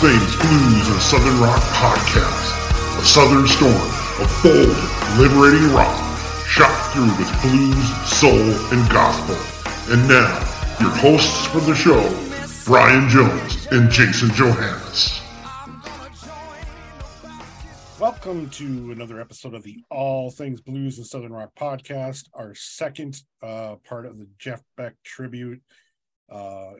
Things Blues and Southern Rock podcast, a southern storm of bold, liberating rock, shot through with blues, soul, and gospel. And now, your hosts for the show, Brian Jones and Jason Johannes. Welcome to another episode of the All Things Blues and Southern Rock podcast, our second uh, part of the Jeff Beck tribute. Uh,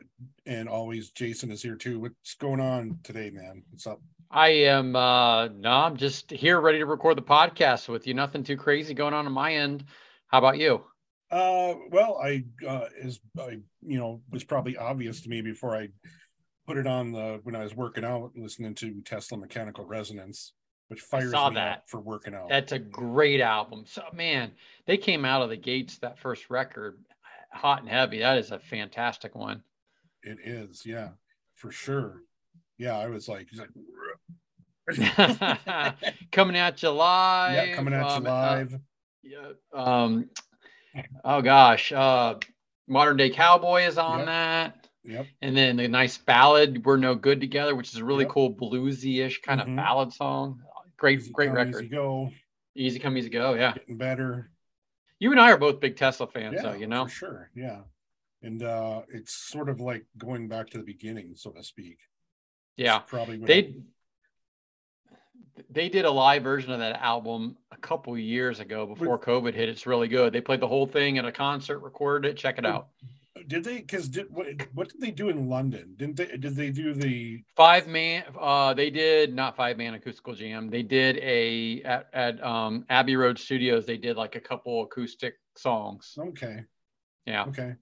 and always Jason is here too. What's going on today, man? What's up? I am uh no, I'm just here ready to record the podcast with you. Nothing too crazy going on on my end. How about you? Uh well, I uh is I you know was probably obvious to me before I put it on the when I was working out listening to Tesla Mechanical Resonance, which fires me that. up for working out. That's a great album. So man, they came out of the gates that first record hot and heavy. That is a fantastic one. It is, yeah, for sure. Yeah, I was like, he's like, coming at you live. yeah, coming at you um, uh, live. yeah, um, oh gosh, uh, Modern Day Cowboy is on Yep. that. Yep. And then the nice ballad, We're No Good Together, which is a really Yep. cool bluesy-ish kind Mhm. of ballad song. Great, Easy great come, record. Easy go, Easy come, easy go. Yeah. getting better. You and I are both big Tesla fans, yeah, though, you know? for sure. Yeah, and uh it's sort of like going back to the beginning, so to speak. It's Yeah. probably what They they did a live version of that album a couple years ago before COVID hit. It's really good. They played the whole thing at a concert, recorded it. Check it out. Did they because did what, what did they do in London? Didn't they? Did they do the? Five man. Uh, they did not five man acoustical jam. They did a at, at um, Abbey Road Studios. They did like a couple acoustic songs. Okay, Yeah, okay,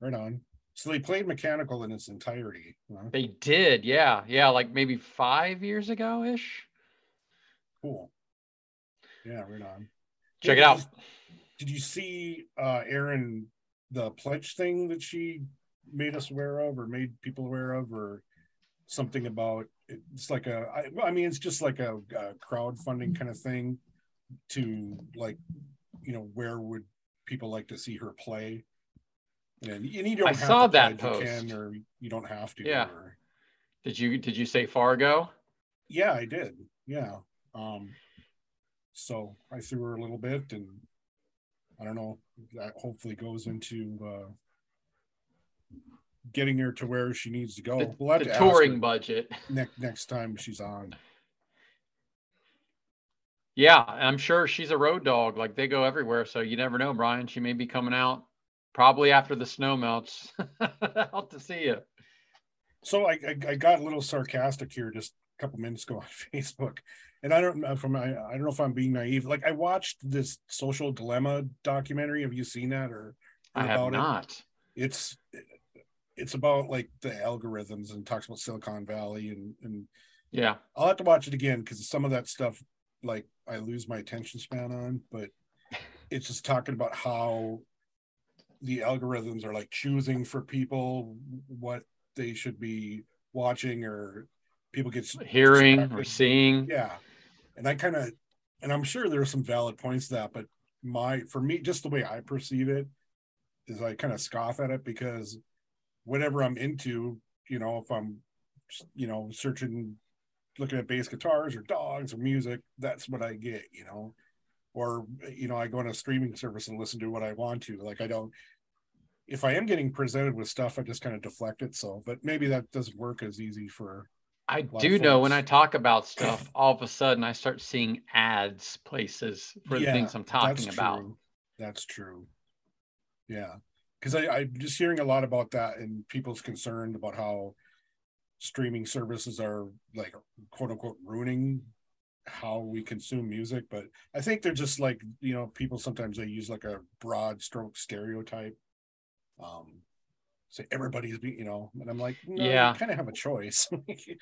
right on. So they played mechanical in its entirety. huh? they did. Yeah, yeah, like maybe five years ago ish. Cool. Yeah, right on. Check it out. You, did you see uh Erin the pledge thing that she made us aware of or made people aware of or something about it's like a I, well, I mean it's just like a, a crowdfunding kind of thing to like you know where would people like to see her play and, and you don't I have saw to that pledge, you post. can or you don't have to Yeah. or, Did you did you say Fargo? yeah i did yeah um so i threw her a little bit and i don't know that hopefully goes into uh getting her to where she needs to go The, we'll have the to touring budget. next next time she's on Yeah, I'm sure she's a road dog. Like they go everywhere, so you never know, Brian. She may be coming out probably after the snow melts out to see you. so I, I i got a little sarcastic here just a couple minutes ago on facebook and i don't know if i'm i, I don't know if i'm being naive like i watched this social dilemma documentary have you seen that or I have about it? not. it's it's about like the algorithms and talks about Silicon Valley and and Yeah, I'll have to watch it again because some of that stuff like I lose my attention span on, but it's just talking about how the algorithms are like choosing for people what they should be watching or people get hearing or seeing. yeah and i kind of and i'm sure there are some valid points to that but my for me just the way i perceive it is i kind of scoff at it because whatever i'm into you know if i'm you know searching looking at bass guitars or dogs or music that's what i get you know? Or you know i go on a streaming service and listen to what i want to like i don't if i am getting presented with stuff i just kind of deflect it so but maybe that doesn't work as easy for I do know when. I talk about stuff, all of a sudden I start seeing ads places for the things I'm talking That's about. True. That's true. Yeah, because I'm just hearing a lot about that and people's concerned about how streaming services are like quote unquote ruining how we consume music. But I think they're just like you know people sometimes they use like a broad stroke stereotype. Um, say everybody's be you know, and I'm like, no, Yeah. kind of have a choice.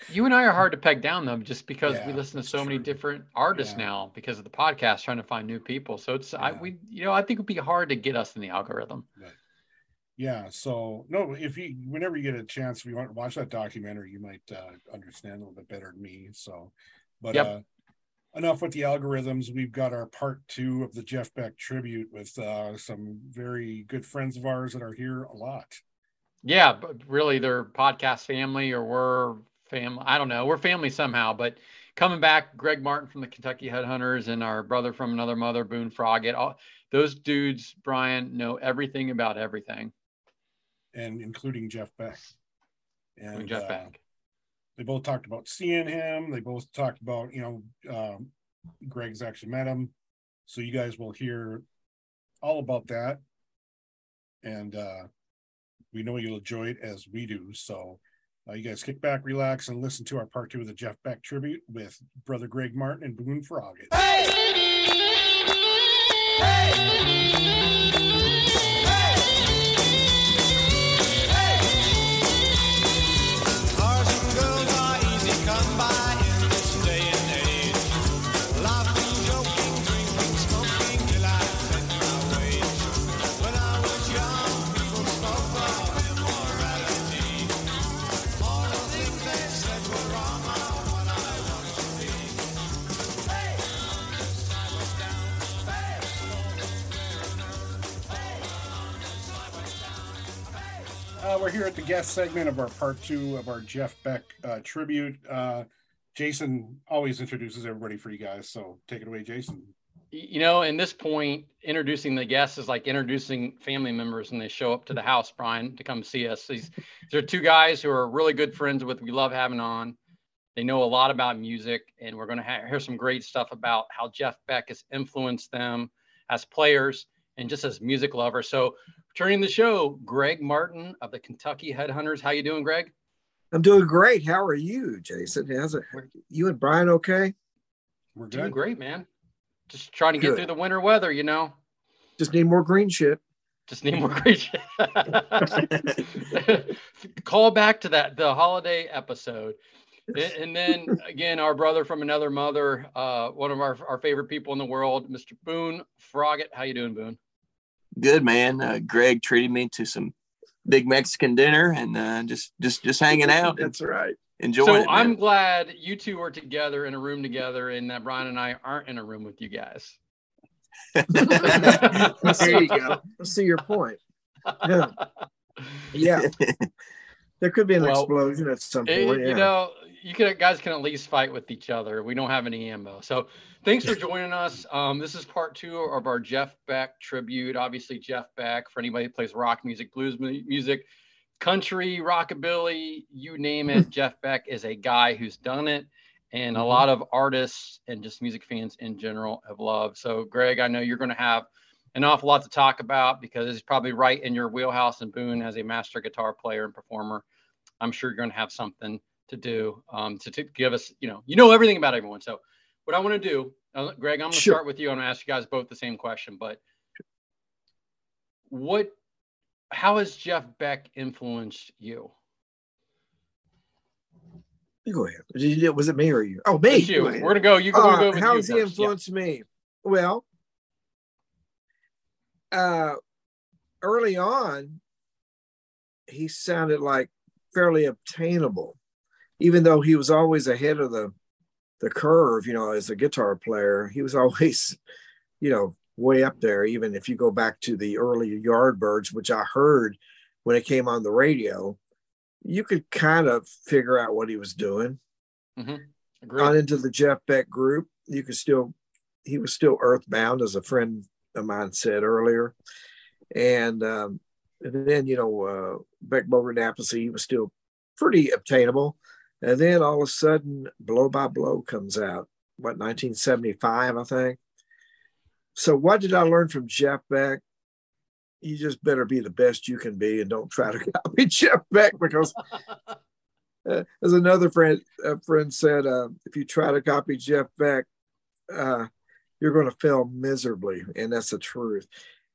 You and I are hard to peg down though, just because we listen to so many different artists Yeah. now because of the podcast, trying to find new people. So it's I Yeah. we you know I think it'd be hard to get us in the algorithm. yeah so no if you whenever you get a chance if you want to watch that documentary you might uh, understand a little bit better than me so but Yep. uh enough with the algorithms we've got our part two of the jeff beck tribute with uh some very good friends of ours that are here a lot Yeah, but really, they're podcast family, or we're family. I don't know. We're family somehow, but coming back, Greg Martin from the Kentucky Headhunters and our brother from another mother, Boone Froggatt. All those dudes, Brian, know everything about everything, and including Jeff Beck. And Jeff uh, Beck. They both talked about seeing him. They both talked about, you know, um, Greg's actually met him. So you guys will hear all about that. And uh, we know you'll enjoy it as we do. So uh, you guys kick back, relax, and listen to our part two of the Jeff Beck tribute with brother Greg Martin and Boone Froggatt. Hey! Hey! We're here at the guest segment of our part two of our Jeff Beck uh, tribute. Uh, Jason always introduces everybody for you guys, so take it away, Jason. You know, in this point, introducing the guests is like introducing family members when they show up to the house, Brian, to come see us. These, these are two guys who are really good friends with. We love having on. They know a lot about music, and we're going to ha- hear some great stuff about how Jeff Beck has influenced them as players and just as music lovers. So Returning the show, Greg Martin of the Kentucky Headhunters. How you doing, Greg? I'm doing great. How are you, Jason? How's it? You and Brian okay? We're doing great, man. Just trying to get Good. through the winter weather, you know. Just need more green shit. Just need more green shit. Call back to that the holiday episode. And then again, our brother from another mother, uh, one of our, our favorite people in the world, Mr. Boone Froggatt. How you doing, Boone? Good, man. Uh, Greg treated me to some big Mexican dinner and uh, just just just hanging out. That's right. Enjoying. So it, I'm glad you two are together in a room together, and that Brian and I aren't in a room with you guys. there you go. Let's see your point. Yeah. yeah. There could be an well, explosion at some point. It, yeah. You know, you can guys can at least fight with each other. We don't have any ammo. So thanks for joining us. Um, this is part two of our Jeff Beck tribute. Obviously, Jeff Beck, for anybody who plays rock music, blues music, country, rockabilly, you name it, Jeff Beck is a guy who's done it. And a mm-hmm. lot of artists and just music fans in general have loved. So, Greg, I know you're going to have an awful lot to talk about because it's probably right in your wheelhouse. And Boone, as a master guitar player and performer, I'm sure you're going to have something to do um, to, to give us, you know, you know everything about everyone. So what I want to do, uh, Greg, I'm going to sure. start with you. I'm going to ask you guys both the same question, but what, how has Jeff Beck influenced you? You go ahead. Was it me or you? Oh, me. It's you. We're gonna go. You go. Uh, go how has he influenced yeah. me? Well, uh, early on, he sounded like fairly obtainable even though he was always ahead of the the curve, you know, as a guitar player, he was always, you know, way up there. Even if you go back to the early Yardbirds, which I heard when it came on the radio, you could kind of figure out what he was doing. Mm-hmm. On into the Jeff Beck group, you could still, he was still earthbound, as a friend of mine said earlier, and um, and then you know uh, Beck Bogert Appice, he was still pretty obtainable. And then all of a sudden, Blow by Blow comes out, what, 1975, I think. So, what did I learn from Jeff Beck? You just better be the best you can be and don't try to copy Jeff Beck because, uh, as another friend a friend said, uh, if you try to copy Jeff Beck, uh, you're going to fail miserably, and that's the truth.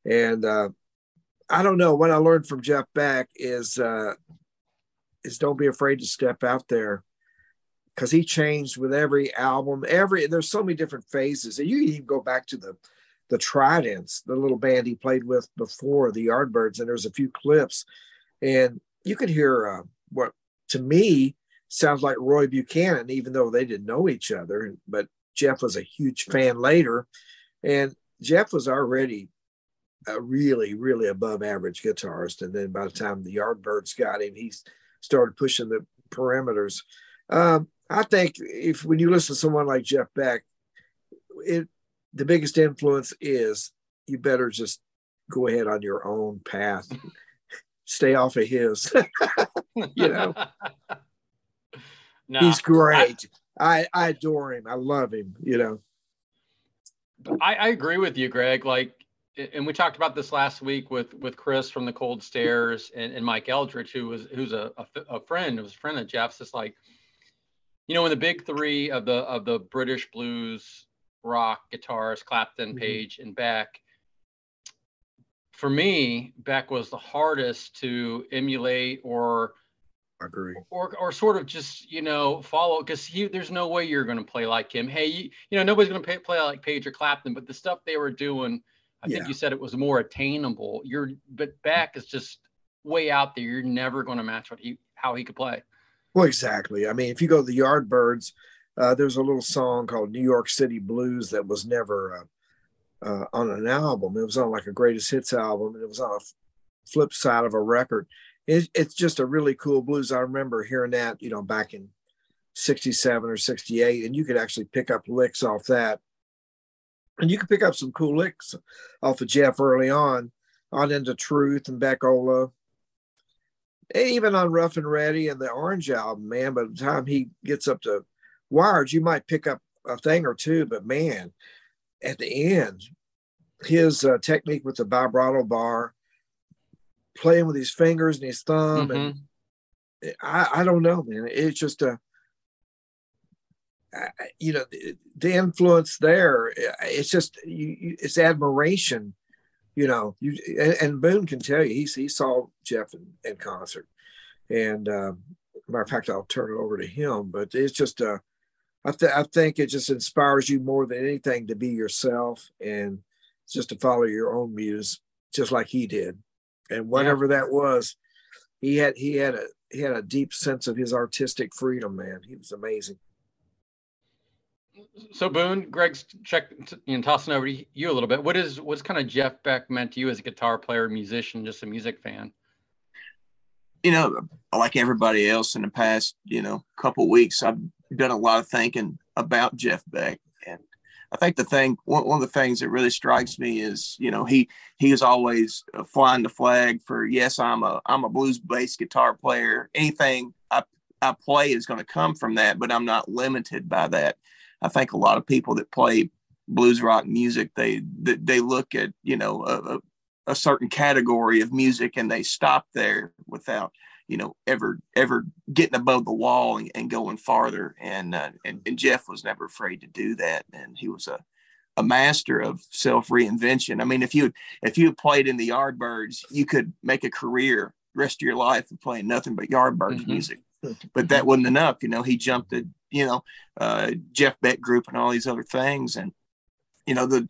And uh, I don't know. What I learned from Jeff Beck is uh, is don't be afraid to step out there because he changed with every album every there's so many different phases. And you even go back to the the tridents the little band he played with before the yardbirds and there's a few clips. And you could hear uh, what to me sounds like roy buchanan even though they didn't know each other but jeff was a huge fan later. And jeff was already a really, really above average guitarist. And then by the time the Yardbirds got him, he started pushing the parameters. Um, I think if when you listen to someone like Jeff Beck, it the biggest influence is you better just go ahead on your own path. Stay off of his. you know. No, He's great. I, I, I adore him. I love him, you know. I, I agree with you, Greg. Like and we talked about this last week with with Chris from the Cold Stares and, and Mike Eldred, who was who's a, a, a friend, who was a friend of Jeff's. It's like, you know, in the big three of the of the British blues rock guitars, Clapton, mm-hmm. Page, and Beck. For me, Beck was the hardest to emulate or agree or or sort of just you know follow because he there's no way you're going to play like him. Hey, you, you know nobody's going to play like Page or Clapton, but the stuff they were doing I yeah. think you said it was more attainable. You're but Beck is just way out there. You're never going to match what he how he could play. Well, exactly. I mean, if you go to the Yardbirds, uh, there's a little song called New York City Blues that was never uh, uh, on an album. It was on like a greatest hits album, and it was on a flip side of a record. It, it's just a really cool blues. I remember hearing that, you know, back in '67 or '68, and you could actually pick up licks off that and you can pick up some cool licks off of Jeff early on, on into Truth and Beckola. And even on Rough and Ready and the Orange album, man, by the time he gets up to Wired, you might pick up a thing or two, but man, at the end, his uh, technique with the vibrato bar, playing with his fingers and his thumb, mm-hmm. and I, I don't know, man. It's just a you know the influence there it's just you, it's admiration you know you and, boone can tell you he, he saw jeff in, in concert. And um, matter of fact i'll turn it over to him but it's just uh I, th- I think it just inspires you more than anything to be yourself and just to follow your own muse just like he did. And whatever yeah. that was he had he had a he had a deep sense of his artistic freedom man. He was amazing so Boone, Greg's check and tossing over to you a little bit. What is what's kind of Jeff Beck meant to you as a guitar player, musician, just a music fan? You know, like everybody else in the past, you know, couple weeks, I've done a lot of thinking about Jeff Beck, and I think the thing, one, one of the things that really strikes me is, you know, he he is always uh, flying the flag for yes, I'm a I'm a blues bass guitar player. Anything I I play is going to come from that, but I'm not limited by that I think a lot of people that play blues rock music, they they, they look at you know a, a certain category of music and they stop there without you know ever ever getting above the wall and, and going farther. And, uh, and and Jeff was never afraid to do that, and he was a a master of self reinvention. I mean, if you if you played in the Yardbirds, you could make a career rest of your life of playing nothing but Yardbirds mm-hmm. music. But that wasn't enough. You know, he jumped at you know, uh, Jeff Beck Group and all these other things. And, you know, the,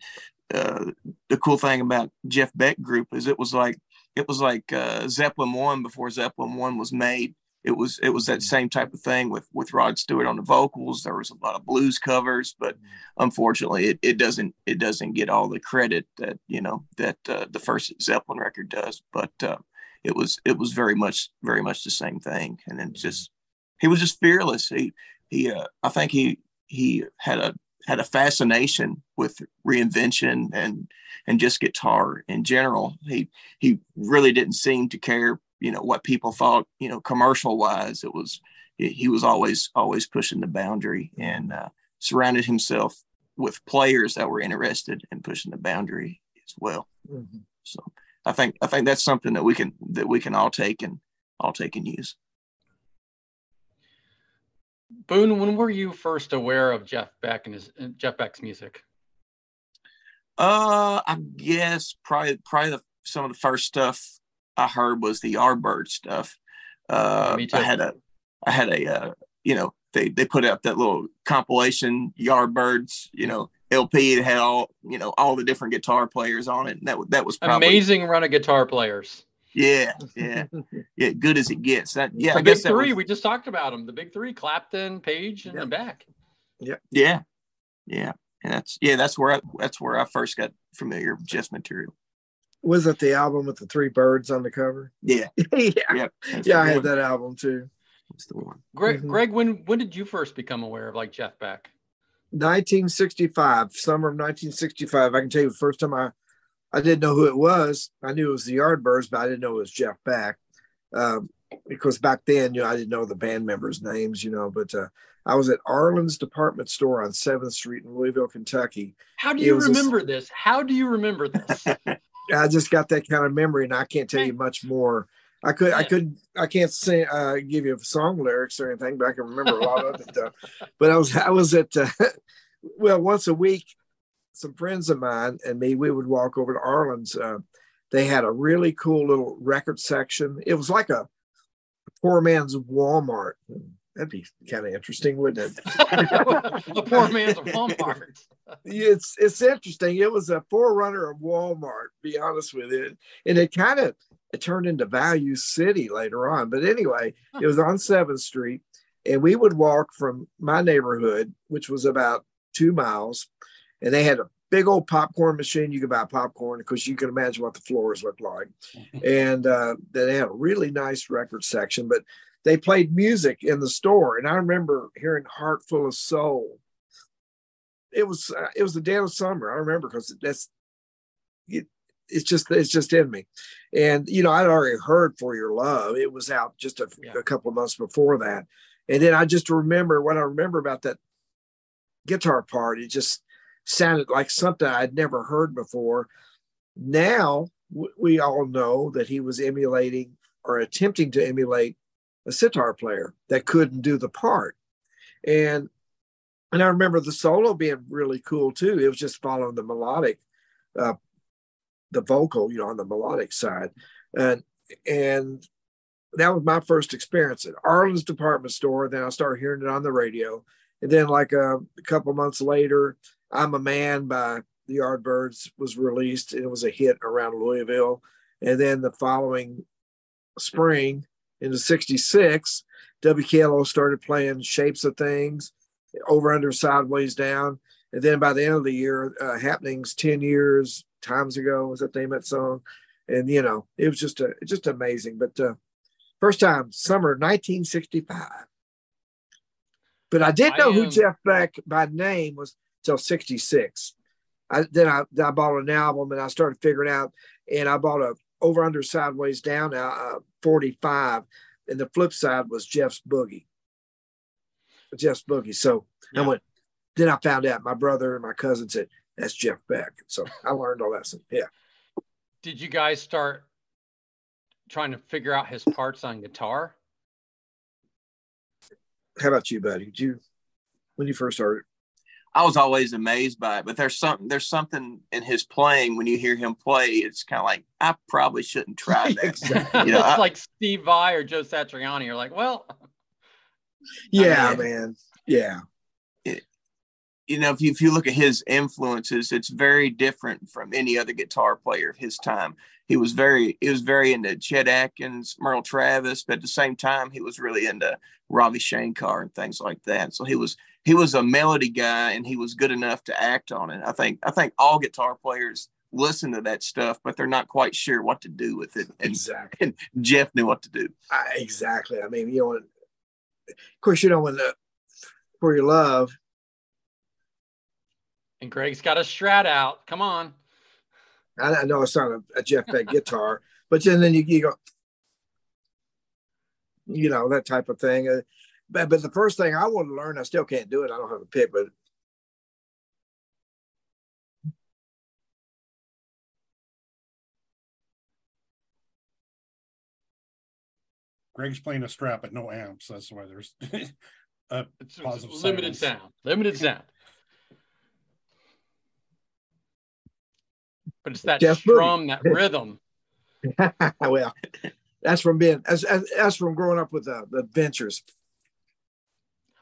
uh, the cool thing about Jeff Beck Group is it was like, it was like uh, Zeppelin one before Zeppelin one was made. It was it was that same type of thing with with Rod Stewart on the vocals. There was a lot of blues covers, but unfortunately, it, it doesn't it doesn't get all the credit that you know that uh, the first Zeppelin record does. But uh, it was it was very much very much the same thing, and then just he was just fearless. He he uh, I think he he had a had a fascination with reinvention and and just guitar in general. He he really didn't seem to care, you know, what people thought, you know, commercial wise. It was he was always always pushing the boundary and uh, surrounded himself with players that were interested in pushing the boundary as well. Mm-hmm. So I think I think that's something that we can that we can all take and all take and use. Boone, when were you first aware of Jeff Beck and his Jeff Beck's music? Uh, I guess probably probably the, some of the first stuff I heard was the Yardbird stuff. Uh, Me too. I had a I had a uh, you know they they put out that little compilation Yardbirds you know LP. It had all you know all the different guitar players on it. And that that was probably, amazing run of guitar players. Yeah, yeah, yeah. Good as it gets. That yeah. The I big three. Was... We just talked about them. The big three: Clapton, Page, and yep. Beck. Yeah, yeah, yeah. And that's yeah. That's where I, that's where I first got familiar with Jeff's material. Was it the album with the three birds on the cover? Yeah. yeah. Yep. Yeah, the I had that album too. That's the one. Greg, Mhm. Greg, when when did you first become aware of like Jeff Beck? 1965, summer of 1965. I can tell you the first time I, I didn't know who it was. I knew it was the Yardbirds, but I didn't know it was Jeff Beck. Um, because back then, you know, I didn't know the band members' names, you know, but uh, I was at Arlan's department store on 7th Street in Louisville, Kentucky. How do you was a- remember this? How do you remember this? I just got that kind of memory and I can't tell you much more. I could, I could, I can't say, uh, give you song lyrics or anything, but I can remember a lot of it. Uh, but I was, I was at, uh, well, once a week, some friends of mine and me, we would walk over to Arlan's. Uh, they had a really cool little record section. It was like a poor man's Walmart. That'd be kind of interesting, wouldn't it? a poor man's Walmart. it's it's interesting. It was a forerunner of Walmart, to be honest with it. And it kind of it turned into Value City later on. But anyway, it was on 7th Street. And we would walk from my neighborhood, which was about two miles, and they had a big old popcorn machine. You could buy popcorn because you can imagine what the floors looked like. and uh, they had a really nice record section, but they played music in the store. And I remember hearing Heart Full of Soul it was uh, it was the dead of summer. I remember because that's it's just it's just in me, and you know I'd already heard for your love. It was out just a, Yeah. a couple of months before that, and then I just remember what I remember about that guitar part. It just sounded like something I'd never heard before. Now we all know that he was emulating or attempting to emulate a sitar player that couldn't do the part, and and I remember the solo being really cool too. It was just following the melodic, uh, the vocal, you know, on the melodic side, and and that was my first experience at Arlan's department store. Then I started hearing it on the radio, and then like a, a couple months later, "I'm a Man" by the Yardbirds was released, and it was a hit around Louisville. And then the following spring, in the '66, WKLO started playing "Shapes of Things." over under sideways down and then by the end of the year uh, happenings 10 years times ago was that name of that song. And you know it was just a just amazing. But uh first time summer 1965 but i didn't I know who jeff beck by name was till 66 I, then I, I bought an album and i started figuring out and i bought a over under sideways down uh, 45 and the flip side was jeff's boogie. Jeff's Boogie. So I went, then I found out my brother and my cousin said, that's Jeff Beck. So I learned all that. So, yeah. Did you guys start trying to figure out his parts on guitar? How about you, buddy? Did you, when you first started? I was always amazed by it, but there's something there's something in his playing when you hear him play. It's kind of like I probably shouldn't try that. Exactly. You know, it's I- like Steve Vai or Joe Satriani. You're like, well, Yeah, mean- man. Yeah. You know, if you, if you look at his influences, it's very different from any other guitar player of his time. He was very, he was very into Chet Atkins, Merle Travis, but at the same time, he was really into Ravi Shankar and things like that. So he was, he was a melody guy, and he was good enough to act on it. I think, I think all guitar players listen to that stuff, but they're not quite sure what to do with it. And Exactly. Jeff knew what to do. I, exactly. I mean, you know, of course, you know, when the, for your love, and Greg's got a strat out. Come on. I, I know it's not a, a Jeff Beck guitar, but then, then you, you go, you know, that type of thing. Uh, but, but the first thing I want to learn, I still can't do it. I don't have a pick, but Greg's playing a strat but no amps. That's why there's a It's, it's limited silence. sound. Limited sound. But it's that Jeff Boogie. that rhythm. well, that's from being that's, that's that's from growing up with the, the adventures.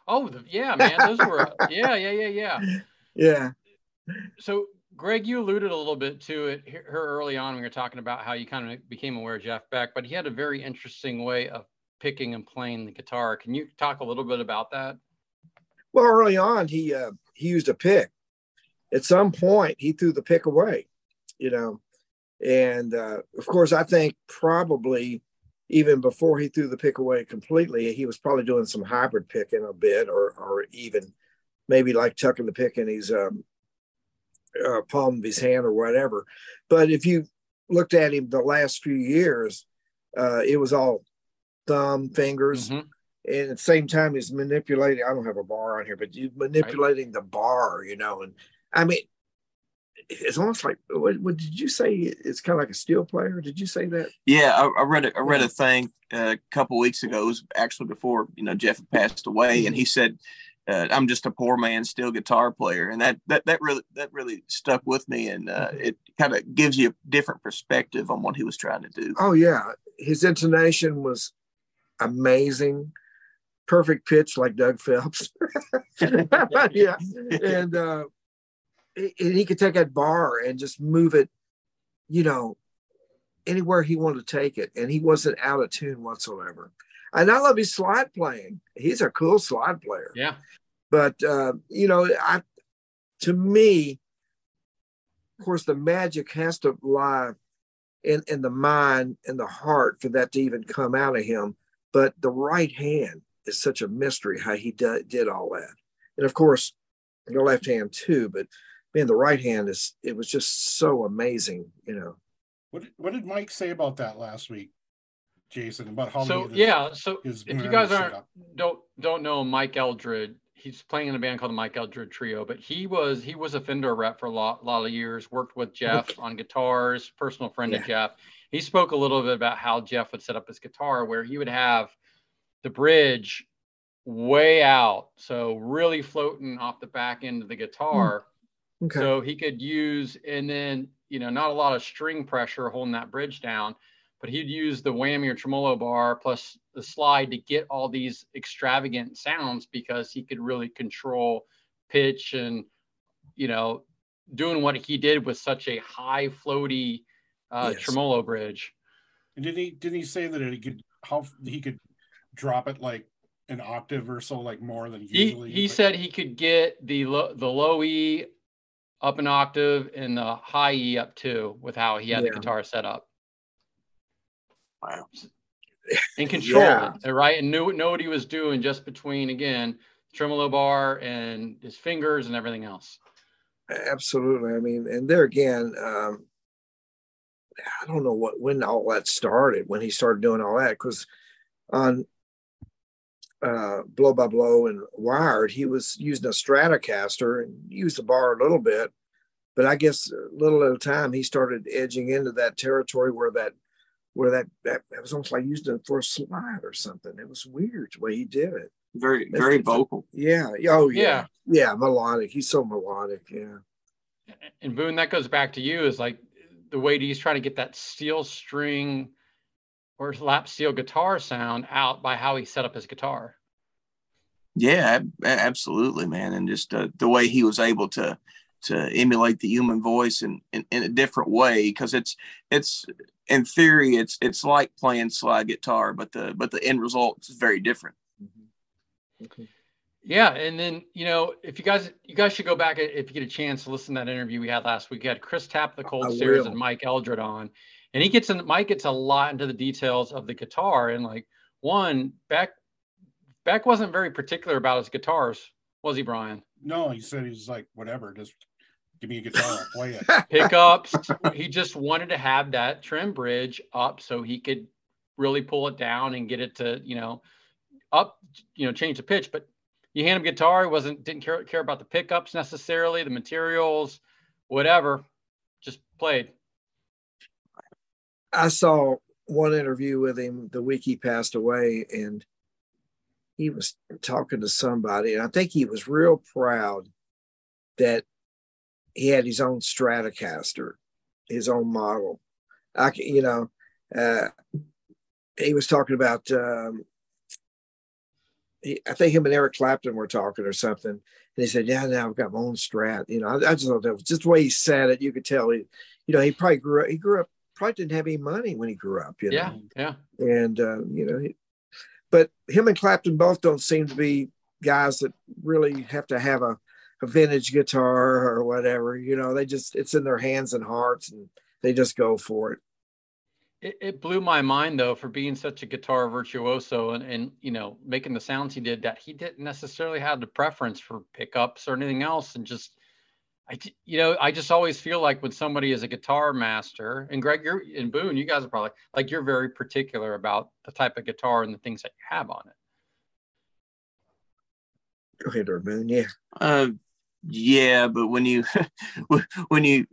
Oh, the, yeah, man. Those were, yeah, yeah, yeah, yeah. Yeah, So, Greg, you alluded a little bit to it here early on when you were talking about how you kind of became aware of Jeff Beck, but he had a very interesting way of picking and playing the guitar. Can you talk a little bit about that? well, early on he uh, he used a pick. At some point, he threw the pick away. You know, And uh, of course, I think probably even before he threw the pick away completely, he was probably doing some hybrid picking a bit, or or even maybe like tucking the pick in his um, uh, palm of his hand or whatever. But if you looked at him the last few years, uh, it was all thumb, fingers, Mhm. and at the same time he's manipulating. I don't have a bar on here, but you manipulating the bar, you know. And I mean, it's almost like what, what did you say? It's kind of like a steel player. Did you say that? Yeah, I, I read a, I read a thing uh, a couple weeks ago. It was actually before you know Jeff had passed away, and he said, uh, "I'm just a poor man, steel guitar player," and that that that really that really stuck with me, and uh, it kind of gives you a different perspective on what he was trying to do. Oh yeah, his intonation was amazing. Perfect pitch like Doug Phelps. yeah. And uh and he could take that bar and just move it, you know, anywhere he wanted to take it. And he wasn't out of tune whatsoever. And I love his slide playing. He's a cool slide player. Yeah. But uh, you know, I to me, of course, the magic has to lie in in the mind and the heart for that to even come out of him. But the right hand is such a mystery how he do, did all that, and of course, the left hand too. But man, the right hand is it was just so amazing, you know. What did, what did Mike say about that last week, Jason? About how So many of yeah, so if you guys aren't up? don't don't know Mike Eldred, he's playing in a band called the Mike Eldred Trio, but he was he was a Fender rep for a lot, lot of years, worked with Jeff on guitars, personal friend of Jeff. He spoke a little bit about how Jeff would set up his guitar, where he would have the bridge way out, so really floating off the back end of the guitar. Okay. So he could use, and then, you know, not a lot of string pressure holding that bridge down, but he'd use the whammy or tremolo bar plus the slide to get all these extravagant sounds because he could really control pitch and, you know, doing what he did with such a high floaty uh, Yes. tremolo bridge. And did he didn't he say that he could how he could drop it like an octave or so, like more than He, usually? he Like- said he could get the low, the low E up an octave and the high E up two with how he had Yeah. the guitar set up. Wow. and control Yeah. it, right? And knew know what he was doing just between again tremolo bar and his fingers and everything else. Absolutely. I mean, and there again, um, I don't know what when all that started, when he started doing all that, because on uh, Blow by Blow and Wired, he was using a Stratocaster and used the bar a little bit, but I guess a little at a time he started edging into that territory where that where that that, that was almost like using it for a slide or something. It was weird the way he did it. Very That's very just- vocal. Yeah. Oh yeah. Yeah. Yeah. Melodic. He's so melodic. Yeah. And Boone, that goes back to you is like the way he's trying to get that steel string or lap steel guitar sound out by how he set up his guitar. Yeah, absolutely, man. And just uh, the way he was able to to emulate the human voice in, in, in a different way because it's it's in theory it's it's like playing slide guitar, but the but the end result is very different. Okay. Yeah, and then you know if you guys you guys should go back if you get a chance to listen to that interview we had last week. We had Chris Tapp, the Cold I Stares, will. and Mike Eldred on, and he gets in. Mike gets a lot into the details of the guitar and like one Beck Beck wasn't very particular about his guitars, was he, Brian? no, he said he's like whatever, just give me a guitar, I'll play it. Pickups. he just wanted to have that trem bridge up so he could really pull it down and get it to you know up, you know, change the pitch, but you hand him guitar, he wasn't didn't care care about the pickups necessarily, the materials, whatever. Just played. I saw one interview with him the week he passed away, and he was talking to somebody, and I think he was real proud that he had his own Stratocaster, his own model. I, you know, uh, he was talking about. Um, I think him and Eric Clapton were talking or something, and he said, "Yeah, now I've got my own Strat." You know, I, I just thought that was just the way he said it. You could tell he, you know, he probably grew up. He grew up probably didn't have any money when he grew up. You know? Yeah, yeah. and uh, you know, he, but him and Clapton both don't seem to be guys that really have to have a, a vintage guitar or whatever. You know, they just it's in their hands and hearts, and they just go for it. It, it blew my mind though for being such a guitar virtuoso and, and you know making the sounds he did that he didn't necessarily have the preference for pickups or anything else and just I you know I just always feel like when somebody is a guitar master and Greg you're and Boone you guys are probably like you're very particular about the type of guitar and the things that you have on it. Go ahead, Boone. Yeah. Uh, yeah, but when you when you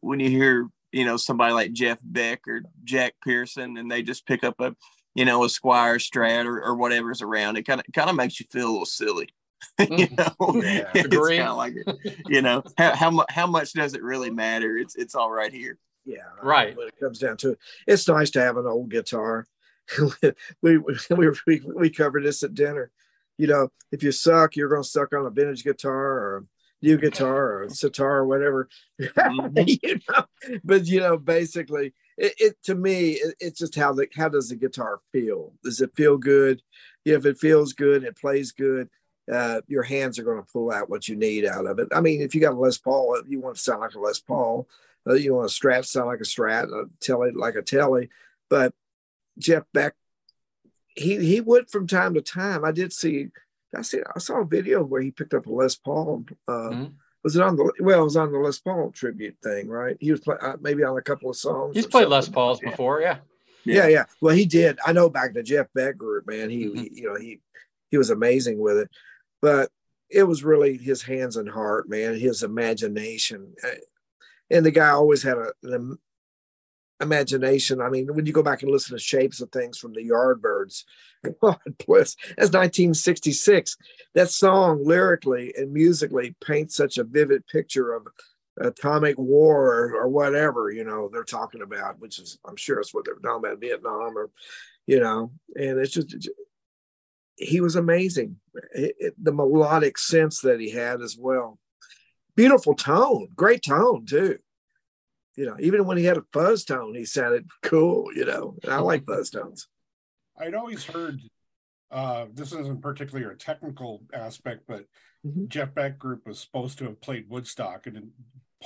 when you hear you know somebody like Jeff Beck or Jack Pearson, and they just pick up a you know a Squier Strat or, or whatever's around, it kind of kind of makes you feel a little silly. you Mm-hmm. know, Yeah. it's kind of like you know how how much how much does it really matter? It's it's all right here. Yeah. Right. When it comes down to it, it's nice to have an old guitar. we, we, we, we covered this at dinner. You know, if you suck, you're going to suck on a vintage guitar or a new guitar or a sitar or whatever. Mhm. you know, but you know, basically, it, it to me, it, it's just how the how does the guitar feel? Does it feel good? If it feels good, it plays good. Uh, your hands are going to pull out what you need out of it. I mean, if you got a Les Paul, you want to sound like a Les Paul. Uh, you want a Strat sound like a Strat, a Telly like a Telly. But Jeff Beck, he he would from time to time. I did see, I see, I saw a video where he picked up a Les Paul. Uh, Mhm. Was it on the well? It was on the Les Paul tribute thing, right? He was play, uh, maybe on a couple of songs. He's or played Les something. Pauls before, yeah. Yeah, yeah. Well, he did. I know back to Jeff Beck group, man. He, Mhm. he, you know, he he was amazing with it, but it was really his hands and heart, man. His imagination, Uh, and the guy always had a, an imagination. I mean, when you go back and listen to Shapes of Things from the Yardbirds, God bless, that's 1966. That song lyrically and musically paints such a vivid picture of atomic war or, whatever you know they're talking about which is i'm sure it's what they're talking about vietnam or you know and it's just he was amazing It- it- the melodic sense that he had as well beautiful tone great tone too you know even when he had a fuzz tone he sounded cool you know and i like fuzz tones I'd always heard uh, this isn't particularly a technical aspect, but Mhm. Jeff Beck group was supposed to have played Woodstock and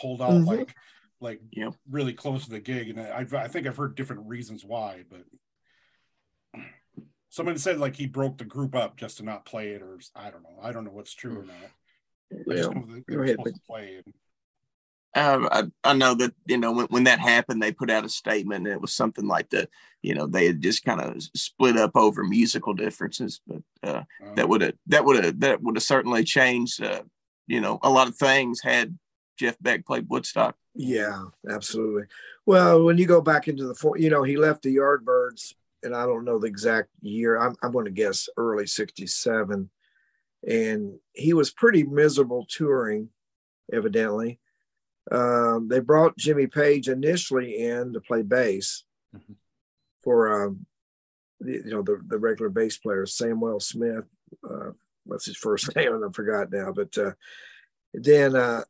pulled out Mhm. like like Yep. really close to the gig, and I, I think I've heard different reasons why, but someone said like he broke the group up just to not play it, or I don't know, I don't know what's true or not. I know that they were ahead, supposed to play, and Uh, I, I know that you know when, when that happened, they put out a statement, and it was something like the you know they had just kind of split up over musical differences, but uh, uh, that would have that would have that would have certainly changed uh, you know a lot of things had Jeff Beck played Woodstock. Yeah, absolutely. Well, when you go back into the, four, you know, he left the Yardbirds, and I don't know the exact year. I'm, I'm going to guess early '67, and he was pretty miserable touring, evidently. Um, they brought Jimmy Page initially in to play bass Mhm. for, um, the, you know, the the regular bass player Samwell-Smith. Uh, what's his first name? I forgot now, but uh, then. Uh,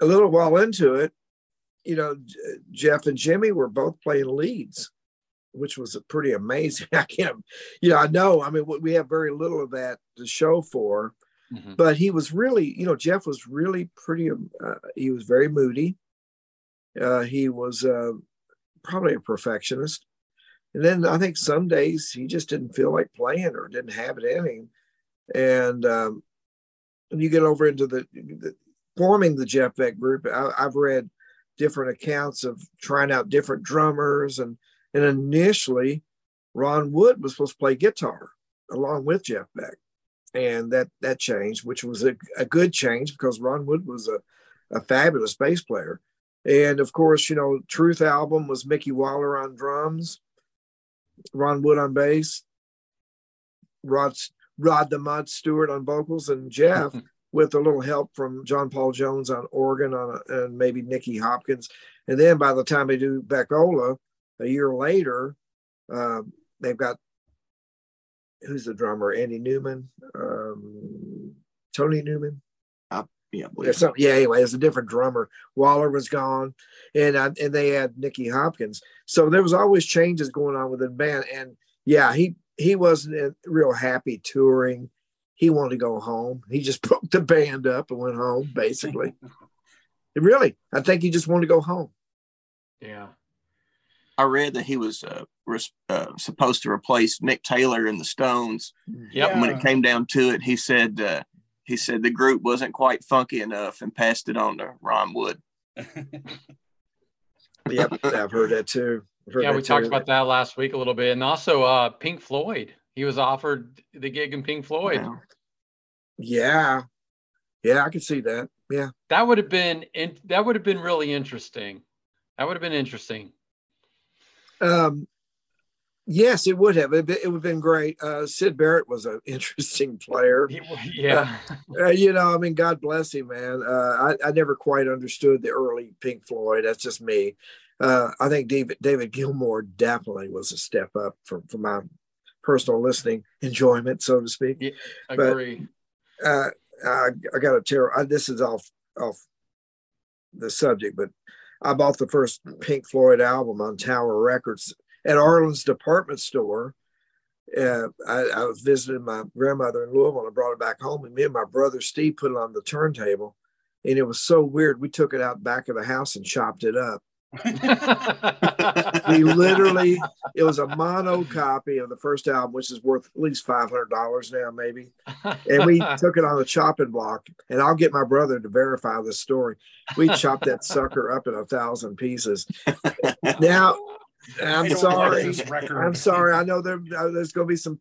a little while into it, you know, Jeff and Jimmy were both playing leads, which was pretty amazing. I can't, you know, I know, I mean, we- have very little of that to show for, Mhm. but he was really, you know, Jeff was really pretty, um, uh, he was very moody. Uh, he was uh, probably a perfectionist. And then I think some days he just didn't feel like playing or didn't have it in him. And um, when you get over into the, the forming the Jeff Beck group, I, I've read different accounts of trying out different drummers, and and initially, Ron Wood was supposed to play guitar along with Jeff Beck, and that that changed, which was a, a good change because Ron Wood was a, a fabulous bass player, and of course, you know, Truth album was Mickey Waller on drums, Ron Wood on bass, Rod Rod the Mud Stewart on vocals, and Jeff with a little help from John Paul Jones on organ on a, and maybe Nicky Hopkins. And then by the time they do Beckola, a year later, um, they've got who's the drummer? Andy Newman, um, Tony Newman. Yeah, I Yeah, believe some, yeah. Anyway, it's a different drummer. Waller was gone, and uh, and they had Nicky Hopkins. So there was always changes going on within the band. And yeah, he he wasn't uh, real happy touring. He wanted to go home. He just broke the band up and went home. Basically, really, I think he just wanted to go home. Yeah. I read that he was uh, res- uh, supposed to replace Mick Taylor in the Stones. Yep. And when it came down to it, he said uh, he said the group wasn't quite funky enough and passed it on to Ron Wood. Yep, I've heard that too. Heard Yeah, that we talked about that last week a little bit. And also uh Pink Floyd. He was offered the gig in Pink Floyd. Wow. Yeah, yeah, I could see that. Yeah, That would have been in, that would have been really interesting. That would have been interesting. Um, yes, it would have. It, it would have been great. Uh, Syd Barrett was an interesting player. Yeah. Uh, you know, I mean, God bless him, man. Uh, I, I never quite understood the early Pink Floyd. That's just me. Uh, I think David David Gilmour definitely was a step up for, for my personal listening enjoyment, so to speak. Yeah, But- Agree. uh, I, I got to tell. I, this is off off the subject, but I bought the first Pink Floyd album on Tower Records at Arlan's department store. Uh, I, I was visiting my grandmother in Louisville and I brought it back home. And me and my brother Steve put it on the turntable, and it was so weird. We took it out back of the house and chopped it up. We literally, it was a mono copy of the first album, which is worth at least five hundred dollars now, maybe and we took it on a chopping block. And I'll get my brother to verify this story. We chopped that sucker up in a thousand pieces. Now, I I'm sorry. like. I'm sorry. I know there, uh, there's going to be some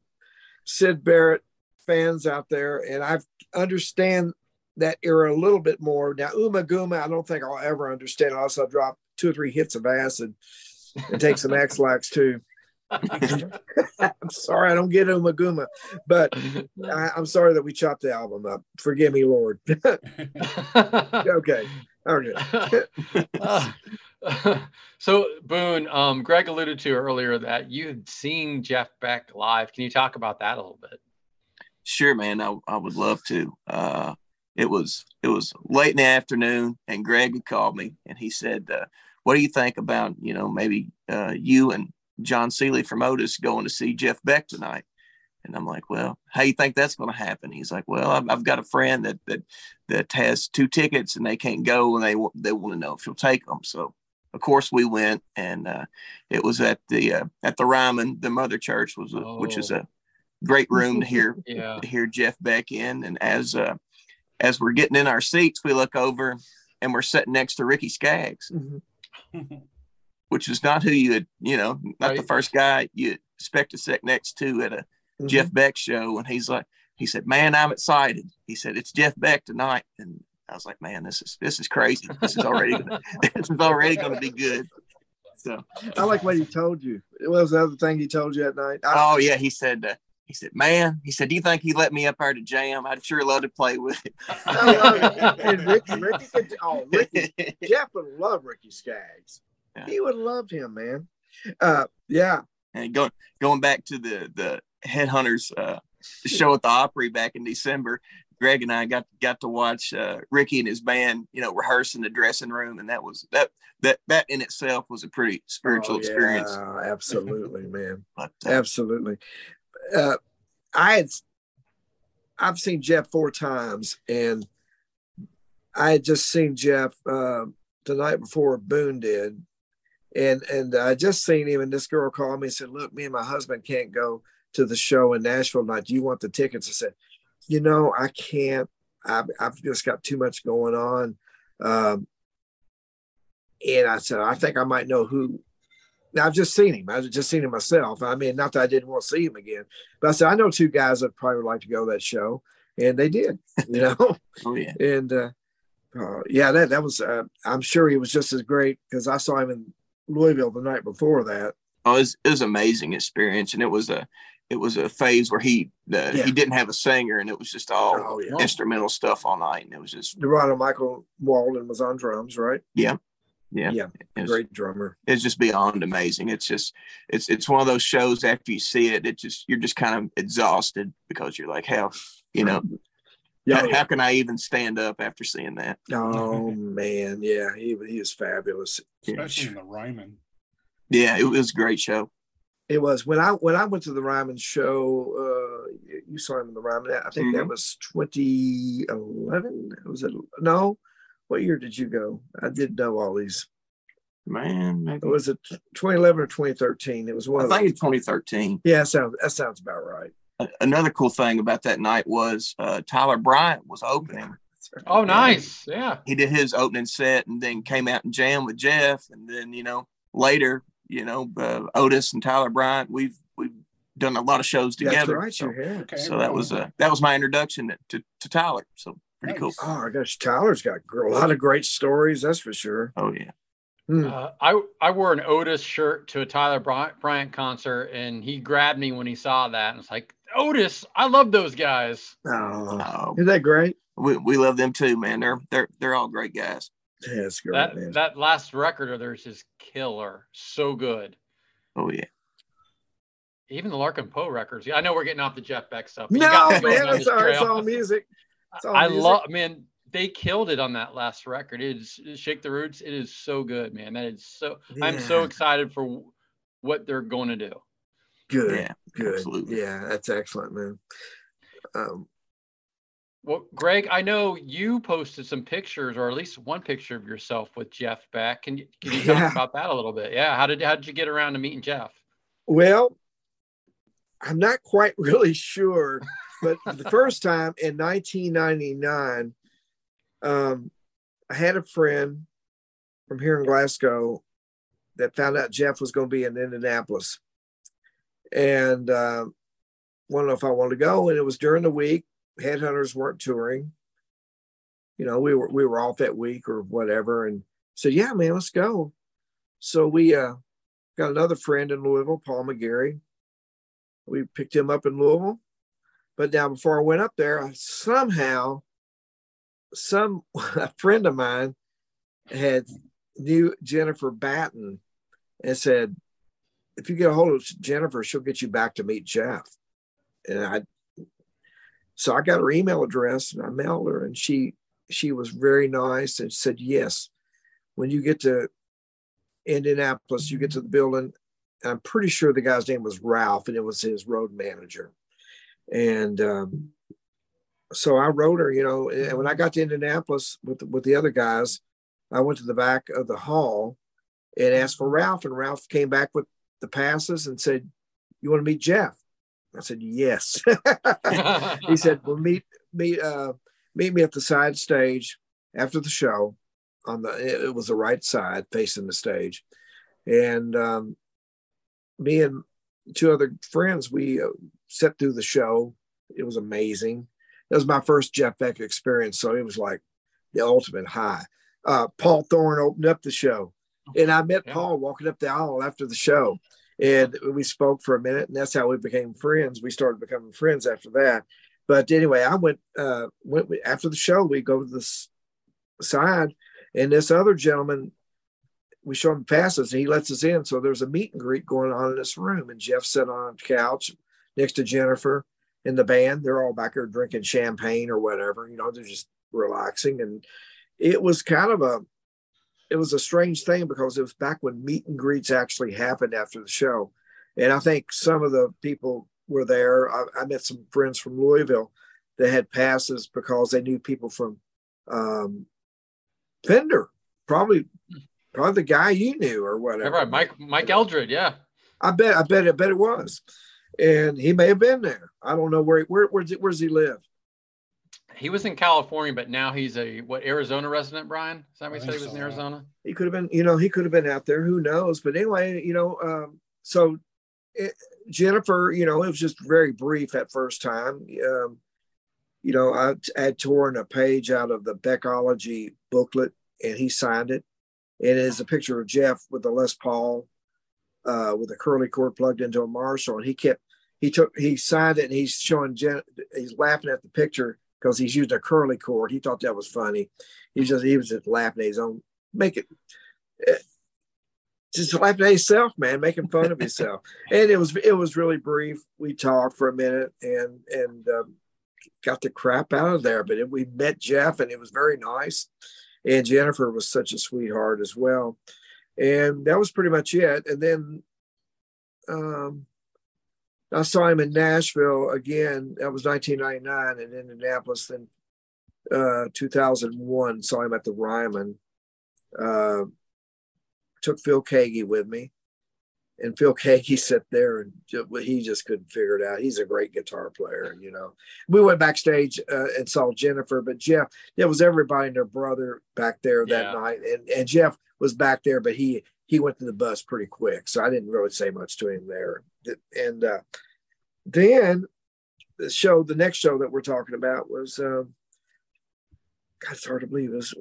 Syd Barrett fans out there, and I understand that era a little bit more. Now, Ummagumma, I don't think I'll ever understand unless I drop two or three hits of acid and take some Ex-Lax too. I'm sorry, I don't get Ummagumma, but I, I'm sorry that we chopped the album up. Forgive me, Lord. okay. Okay. Uh, so Boone, um, Greg alluded to earlier that you had seen Jeff Beck live. Can you talk about that a little bit? Sure, man. I, I would love to. Uh, it was it was late in the afternoon, and Greg had called me, and he said, uh, "What do you think about you know maybe uh, you and John Seeley from Otis going to see Jeff Beck tonight?" And I'm like, "Well, how you think that's going to happen?" He's like, "Well, I've, I've got a friend that that that has two tickets, and they can't go, and they they want to know if you'll take them." So, of course, we went, and uh, it was at the uh, at the Ryman, the Mother Church was, a, which is Oh. a great room to hear Yeah. to hear Jeff Beck in. And as uh, as we're getting in our seats, we look over and we're sitting next to Ricky Skaggs, Mhm. which is not who you had, you know, not the first guy you expect to sit next to at a Mhm. Jeff Beck show. And he's like, he said, "Man, I'm excited." He said, "It's Jeff Beck tonight," and I was like, "Man, this is this is crazy. This is already gonna, this is already going to be good." So, I like what he told you. What was the other thing he told you at night? I, oh yeah, he said. Uh, he said, "Man," he said, "Do you think he let me up there to jam? I'd sure love to play with him." I love it. And Ricky, Ricky could, oh, Ricky, Jeff would love Ricky Skaggs. Yeah. He would love him, man. Uh, yeah. and going going back to the the headhunters uh show at the opry back in december greg and i got got to watch uh ricky and his band you know rehearse in the dressing room and that was that that that in itself was a pretty spiritual Oh, experience absolutely, man. but uh, Absolutely. Uh, I had, I've seen Jeff four times, and I had just seen Jeff uh, the night before Boone did, and and I just seen him, and this girl called me and said, "Look, me and my husband can't go to the show in Nashville tonight. Do you want the tickets?" I said, "You know, I can't. I've, I've just got too much going on." Um, and I said, "I think I might know who now I've just seen him. I've just seen him myself. I mean, not that I didn't want to see him again, but I said I know two guys that probably would like to go to that show, and they did. You know, oh yeah and uh, uh, yeah, that that was. Uh, I'm sure he was just as great because I saw him in Louisville the night before that. oh, it was, it was an amazing experience and it was a it was a phase where he uh, Yeah. he didn't have a singer and it was just all Oh yeah, instrumental stuff all night and it was just Narada Michael Walden was on drums, right? yeah yeah, Yeah, it was, great drummer. it's just beyond amazing. It's just it's it's one of those shows after you see it, it just you're just kind of exhausted because you're like, hell, you know, Yeah, how, how can I even stand up after seeing that? Oh man, yeah, he he is fabulous. especially in the Ryman. Yeah, it was a great show. It was when I when I went to the Ryman show. Uh, you- you saw him in the Ryman. I think that Mhm. was 2011. Was it no? What year did you go? I did know all these. Man, maybe. was it 2011 or 2013? It was one. I of think those. it's 2013. Yeah, that sounds that sounds about right. Another cool thing about that night was uh, Tyler Bryant was opening. Oh, nice. Yeah. He did his opening set and then came out and jammed with Jeff. And then, you know, later, you know, uh, Otis and Tyler Bryant, we've we've done a lot of shows That's together. right. So, You have. Okay, so that was uh, that was my introduction to, to Tyler. So pretty cool. Oh my gosh, Tyler's got a lot of great stories. That's for sure. Oh yeah. Hmm. Uh, I I wore an Otis shirt to a Tyler Bryant concert, and he grabbed me when he saw that, and it's like Otis. I love those guys. Oh, Oh, isn't that great? we, we love them too, man. They're they're they're all great guys. Yeah, that's great, That man. that last record of theirs is killer. So good. Oh yeah. Even the Larkin Poe records. I know we're getting off the Jeff Beck stuff. no, got me going man, on it's this it's all music. It's all I music. love, man. They killed it on that last record. It is Shake the Roots. It is so good, man. That is so. I'm so excited for what they're going to do. good. Yeah. good. absolutely. Yeah, that's excellent, man. Um, Well, Greg, I know you posted some pictures, or at least one picture of yourself with Jeff Beck. Can you can you talk Yeah. about that a little bit? Yeah, how did how did you get around to meeting Jeff? well, I'm not quite really sure, but the first time in 1999, um, I had a friend from here in Glasgow that found out Jeff was going to be in Indianapolis, and uh, wanted to know if I wanted to go. And it was during the week. Headhunters weren't touring. You know, we were we were off that week or whatever, and said, "Yeah, man, let's go." So we uh, got another friend in Louisville, Paul McGarry. We picked him up in Louisville. But now, before I went up there, I somehow, some a friend of mine had knew Jennifer Batten and said, "If you get a hold of Jennifer, she'll get you back to meet Jeff." And I, so I got her email address and I mailed her, and she she was very nice and said, "Yes, when you get to Indianapolis, you get to the building. I'm pretty sure the guy's name was Ralph, and it was his road manager. And um, so I wrote her, you know. And when I got to Indianapolis with the, with the other guys, I went to the back of the hall and asked for Ralph, and Ralph came back with the passes and said, "You want to meet Jeff?" I said, "Yes." he said, "Well, meet meet uh, meet me at the side stage after the show. On the it was the right side facing the stage, and um, me and two other friends we uh, set through the show. It was amazing. It was my first Jeff Beck experience, so it was like the ultimate high. Uh, Paul Thorn opened up the show, and I met Yeah. Paul walking up the aisle after the show, and we spoke for a minute, and that's how we became friends. We started becoming friends after that. But anyway, I went uh, went after the show. We go to this side, and this other gentleman, we show him passes, and he lets us in. So there's a meet and greet going on in this room, and Jeff sat on a couch next to Jennifer in the band. They're all back there drinking champagne or whatever. You know, they're just relaxing, and it was kind of a it was a strange thing because it was back when meet and greets actually happened after the show. And I think some of the people were there. I, I met some friends from Louisville that had passes because they knew people from um, Fender, probably probably the guy you knew or whatever. right, Mike Mike Eldred, yeah. I bet I bet I bet it was. And he may have been there. I don't know where where where's where does he live? He was in California, but now he's a what Arizona resident, Brian? Is that what I you said he was in so. Arizona? he could have been, you know, he could have been out there. Who knows? But anyway, you know, um, so it, Jennifer, you know, it was just very brief at first time. Um, you know, I I had torn a page out of the Beckology booklet, and he signed it. It is a picture of Jeff with the Les Paul, uh, with a curly cord plugged into a Marshall, and he kept he took he signed it, and he's showing Jen, he's laughing at the picture because he's using a curly cord. He thought that was funny. He was just he was just laughing at his own make it eh, just laughing at himself, man, making fun of himself. And it was it was really brief. We talked for a minute and and um, got the crap out of there. But it, we met Jeff, and it was very nice. And Jennifer was such a sweetheart as well. And that was pretty much it. And then um, I saw him in Nashville again. That was 1999 and in Indianapolis. Then uh, 2001, saw him at the Ryman. Uh, took Phil Keaggy with me, and Phil Keaggy sat there and he just couldn't figure it out. He's a great guitar player, you know. We went backstage uh, and saw Jennifer, but Jeff, there was everybody and their brother back there that yeah. night, and and Jeff was back there, but he he went to the bus pretty quick, so I didn't really say much to him there. And uh, then the show, the next show that we're talking about was, um, God, it's hard to believe. It was,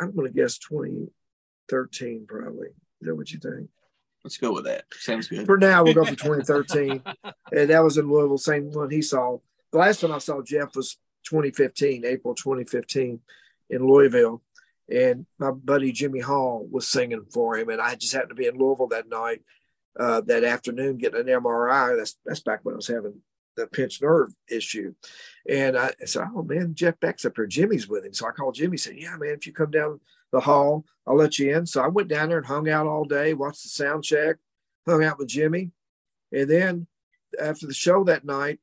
I'm going to guess 2013, probably. Is that what you think? Let's go with that. Sounds good. For now, we'll go for 2013. and that was in Louisville, same one he saw. The last time I saw Jeff was 2015, April 2015 in Louisville. And my buddy Jimmy Hall was singing for him. And I just happened to be in Louisville that night, uh, that afternoon, getting an MRI. That's that's back when I was having the pinched nerve issue. And I said, Oh man, Jeff Beck's up here. Jimmy's with him. So I called Jimmy, said, Yeah, man, if you come down the hall, I'll let you in. So I went down there and hung out all day, watched the sound check, hung out with Jimmy. And then after the show that night,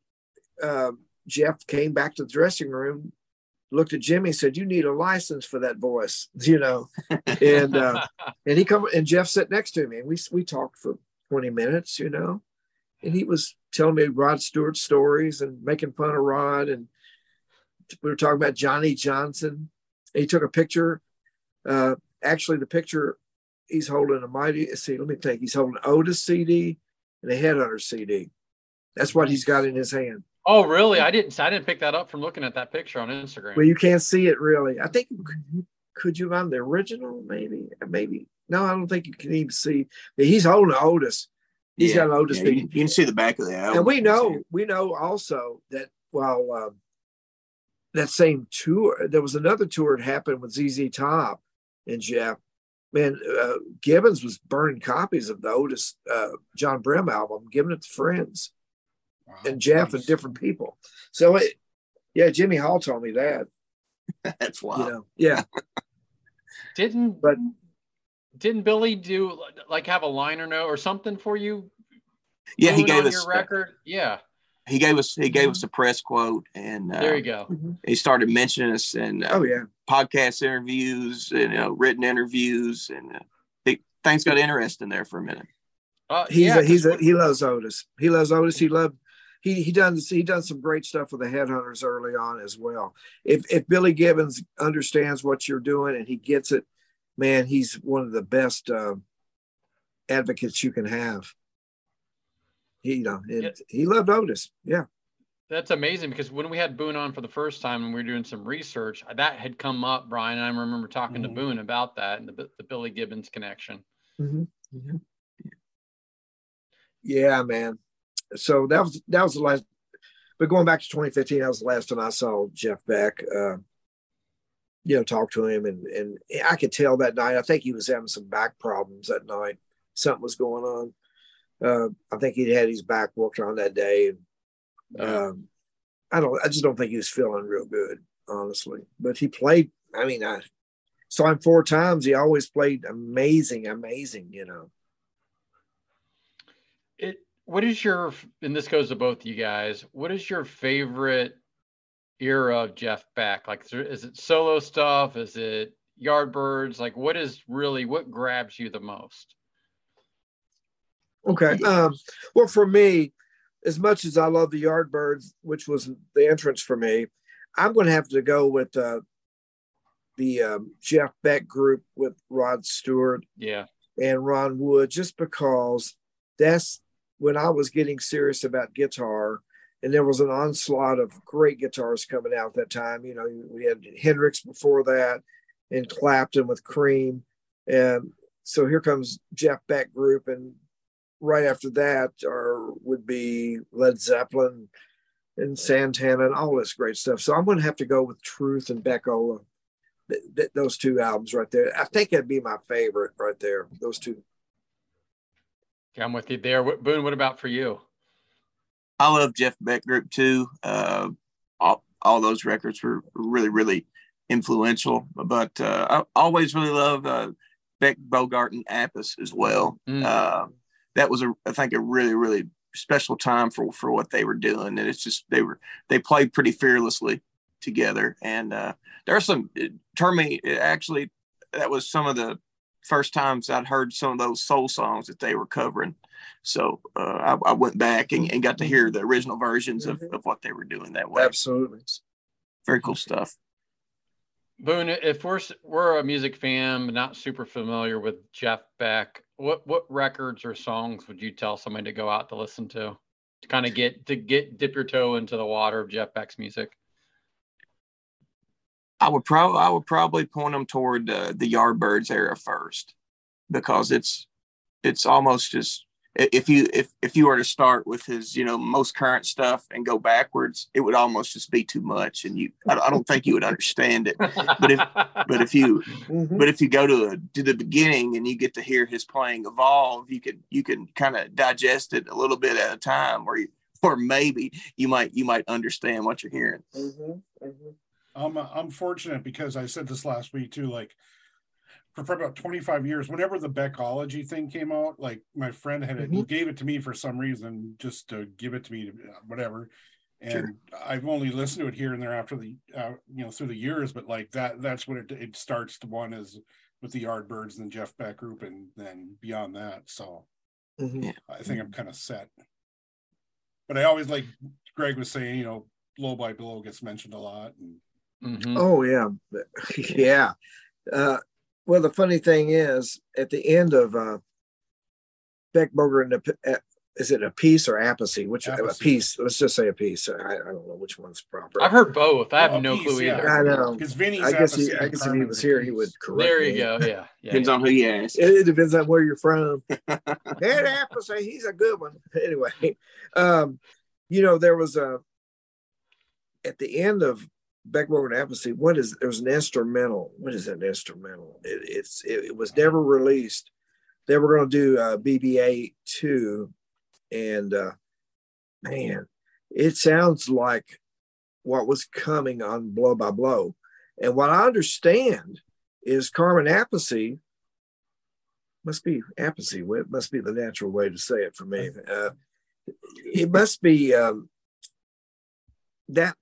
uh, Jeff came back to the dressing room, looked at Jimmy, said, "You need a license for that voice," you know. and uh, and he come and Jeff sat next to me, and we we talked for twenty minutes, you know and he was telling me Rod Stewart stories and making fun of Rod. And we were talking about Johnny Johnson. He took a picture. Uh, actually, the picture he's holding a mighty. See, let me think. He's holding Otis CD and a Headhunter CD. That's what he's got in his hand. Oh, really? I didn't. I didn't pick that up from looking at that picture on Instagram. Well, you can't see it really. I think could you find the original? Maybe, maybe. No, I don't think you can even see. He's holding Otis, He's yeah, got an Otis yeah, you, you, can see the back of the album. And we know, we know also that while um, that same tour, there was another tour that happened with ZZ Top and Jeff. Man, uh, Gibbons was burning copies of the Otis uh, John Brehm album, giving it to friends, wow, and Jeff nice. and different people. So, it, yeah, Jimmy Hall told me that. That's wild. You know, yeah. Didn't but didn't Billy do like have a liner note or something for you? Yeah, he gave us your record. Yeah, he gave us he gave mm-hmm. us a press quote, and uh, there you go. Mm-hmm. He started mentioning us and uh, oh yeah podcast interviews and you know, written interviews, and uh, things got interesting there for a minute. Uh, he's yeah, a, he's a, he loves Otis. He loves Otis. He loved he he done he done some great stuff with the Headhunters early on as well. If if Billy Gibbons understands what you're doing and he gets it, man, he's one of the best uh, advocates you can have. He, you know, yeah. he loved Otis. Yeah. That's amazing because when we had Boone on for the first time and we were doing some research, that had come up, Brian. I remember talking mm-hmm. to Boone about that and the, the Billy Gibbons connection. Mm-hmm. Mm-hmm. Yeah, man. So that was that was the last. But going back to 2015, that was the last time I saw Jeff Beck. Uh, you know, talk to him, and and I could tell that night. I think he was having some back problems that night. Something was going on. Uh, I think he had his back worked on that day, and um, I don't. I just don't think he was feeling real good, honestly. But he played. I mean, I saw him four times. He always played amazing, amazing. You know. It. What is your? And this goes to both you guys. What is your favorite era of Jeff Beck? Like, is it solo stuff? Is it Yardbirds? Like, what is really what grabs you the most? Okay. Um, well, for me, as much as I love the Yardbirds, which was the entrance for me, I'm going to have to go with uh, the um, Jeff Beck group with Rod Stewart, yeah, and Ron Wood, just because that's when I was getting serious about guitar and there was an onslaught of great guitars coming out at that time. You know, we had Hendrix before that, and Clapton with Cream, and so here comes Jeff Beck group, and right after that are would be Led Zeppelin and Santana and all this great stuff. So I'm going to have to go with Truth and Beck-Ola. Th- th- those two albums right there. I think that'd be my favorite right there. Those two. I'm with you there. Boone, what about for you? I love Jeff Beck Group too. Uh, all, all those records were really, really influential. But uh, I always really love uh, Beck, Bogert, and Appice as well. Mm. That was a, I think, a really, really special time for for what they were doing, and it's just they were they played pretty fearlessly together. And uh, there are some. Termy actually, that was some of the first times I'd heard some of those soul songs that they were covering. So uh, I, I, went back and, and, got to hear the original versions of, of what they were doing that way. Absolutely. Very cool stuff. Boone, if we're we're a music fan, not super familiar with Jeff Beck, what what records or songs would you tell somebody to go out to listen to, to kind of get to get dip your toe into the water of Jeff Beck's music? I would probably I would probably point them toward uh, the Yardbirds era first, because it's it's almost just if you if if you were to start with his you know most current stuff and go backwards it would almost just be too much and you i, I don't think you would understand it but if but if you mm-hmm. but if you go to a, to the beginning and you get to hear his playing evolve you can you can kind of digest it a little bit at a time or you, or maybe you might you might understand what you're hearing mm-hmm. Mm-hmm. I'm, I'm fortunate because i said this last week too like for, for about 25 years whenever the beckology thing came out like my friend had it mm-hmm. gave it to me for some reason just to give it to me whatever and sure. i've only listened to it here and there after the uh, you know through the years but like that that's what it, it starts to one is with the yardbirds and jeff beck group and then beyond that so mm-hmm. i think i'm kind of set but i always like greg was saying you know blow by blow gets mentioned a lot and mm-hmm. oh yeah yeah uh, well, the funny thing is, at the end of uh, Beck Boger and the, uh, is it a piece or apathy? Which apathy. a piece? Let's just say a piece. I, I, don't know which one's proper. I've heard both. I have well, no piece, clue either. Yeah. I know because Vinny's. I guess he, I guess if he was here, he would correct. There you me. go. Yeah, yeah depends yeah. on who you ask. It, it, depends on where you're from. Ed Apathy, he's a good one. Anyway, um, you know there was a at the end of Beckmore and Apathy, what is there's an instrumental. What is an instrumental? It, it's it, it, was never released. They were going to do uh, BBA two, and uh, man, it sounds like what was coming on Blow by Blow. And what I understand is Carmen Apathy must be apathy. It must be the natural way to say it for me. Uh, it must be um, that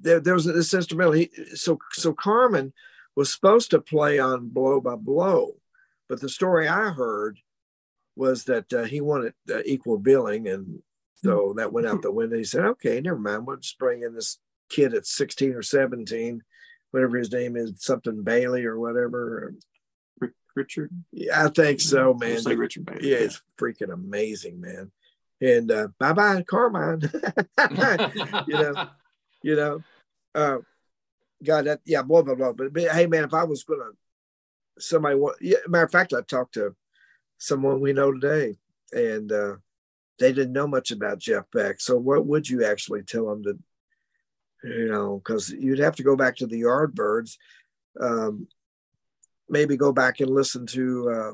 there, there was this instrumental. He, so so Carmen was supposed to play on Blow by Blow, but the story I heard was that uh, he wanted uh, equal billing, and so that went out the window. He said, "Okay, never mind. We'll just bring in this kid at 16 or 17, whatever his name is, something Bailey or whatever." Richard. Yeah, I think so, man. Like Richard Bailey. Yeah, it's freaking amazing, man. And uh, bye bye, Carmine. you know, you know, uh, God, that yeah, blah blah blah. But, but hey, man, if I was gonna somebody yeah, matter of fact, I talked to someone we know today, and uh, they didn't know much about Jeff Beck. So, what would you actually tell them to, you know, because you'd have to go back to the Yardbirds, um, maybe go back and listen to uh,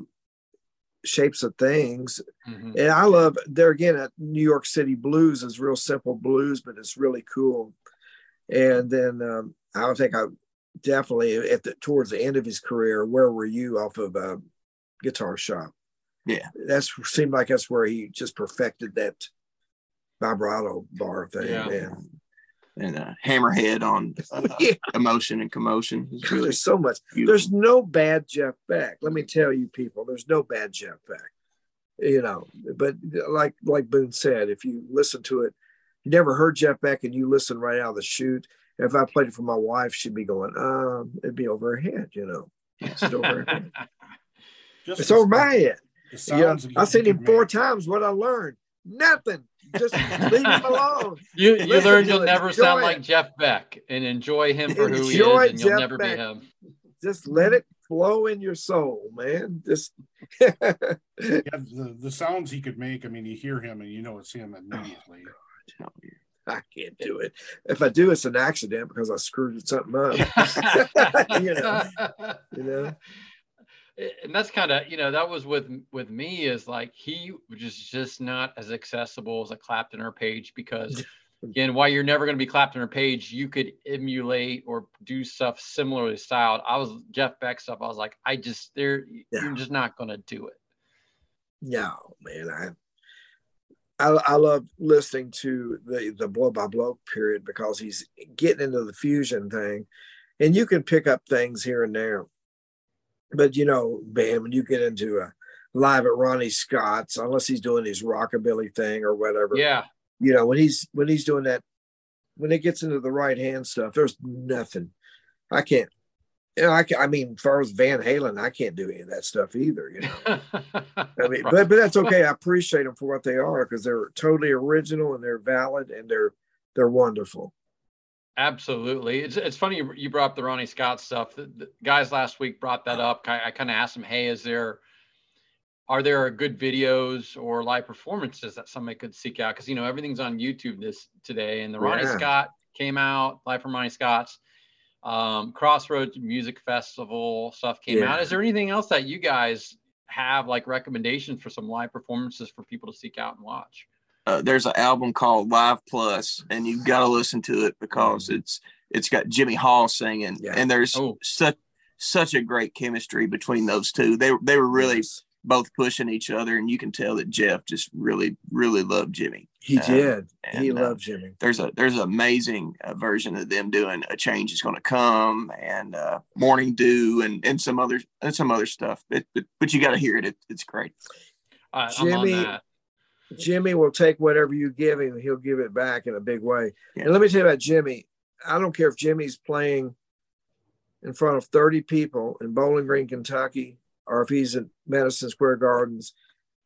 Shapes of Things. Mm-hmm. And I love there again at New York City Blues is real simple blues, but it's really cool. And then um, I think I definitely at the towards the end of his career, where were you off of a guitar shop? Yeah, that's seemed like that's where he just perfected that vibrato bar thing. Yeah. And, and uh, hammerhead on uh, yeah. emotion and commotion. Really there's so much. Beautiful. There's no bad Jeff Beck. Let me tell you, people. There's no bad Jeff Beck. You know, but like like Boone said, if you listen to it you never heard Jeff Beck and you listen right out of the chute. If I played it for my wife, she'd be going, um, it'd be over her head, you know. It's over her head. it's over my head. Yeah, I've seen him four times. What I learned, nothing. Just leave him alone. You you learned you'll never enjoy sound it. like Jeff Beck and enjoy him for who he is, and you'll never Beck. be him. Just let it flow in your soul, man. Just yeah, the, the sounds he could make. I mean, you hear him and you know it's him immediately. Oh, tell you. I can't do it. If I do, it's an accident because I screwed something up. you know, you know. And that's kind of you know that was with with me is like he was just not as accessible as a Clapton or Page because again while you're never going to be Clapton or Page you could emulate or do stuff similarly styled. I was Jeff Beck stuff. I was like I just they're yeah. you're just not going to do it. No man, I I, love listening to the the blow by blow period because he's getting into the fusion thing, and you can pick up things here and there. but you know, man, when you get into a live at Ronnie Scott's, unless he's doing his rockabilly thing or whatever, Yeah. you know, when he's when he's doing that, when it gets into the right hand stuff, there's nothing. I can't. Know, I, I mean, as far as Van Halen, I can't do any of that stuff either. You know, I mean, but but that's okay. I appreciate them for what they are because they're totally original and they're valid and they're they're wonderful. Absolutely. It's it's funny you, you brought up the Ronnie Scott stuff. The, the guys last week brought that up. I, I kind of asked them, "Hey, is there are there good videos or live performances that somebody could seek out? Because you know everything's on YouTube this today, and the Ronnie Yeah. Scott came out live from Ronnie Scott's um, Crossroads Music Festival stuff came Yeah. out. Is there anything else that you guys have like recommendations for some live performances for people to seek out and watch? uh, there's an album called Live Plus, and you've got to listen to it because it's it's got Jimmy Hall singing, Yeah. and there's Oh. such such a great chemistry between those two. They they were really Yes. Both pushing each other, and you can tell that Jeff just really really loved Jimmy. he Uh, did. he and, uh, loved Jimmy. There's a there's an amazing uh, version of them doing a change is going to come and uh, Morning Dew and and some other and some other stuff. It, but but you got to hear it. it. It's great. Uh, I'm on Jimmy- that. Jimmy will take whatever you give him, he'll give it back in a big way. Yeah. And let me tell you about Jimmy. I don't care if Jimmy's playing in front of 30 people in Bowling Green, Kentucky, or if he's at Madison Square Gardens,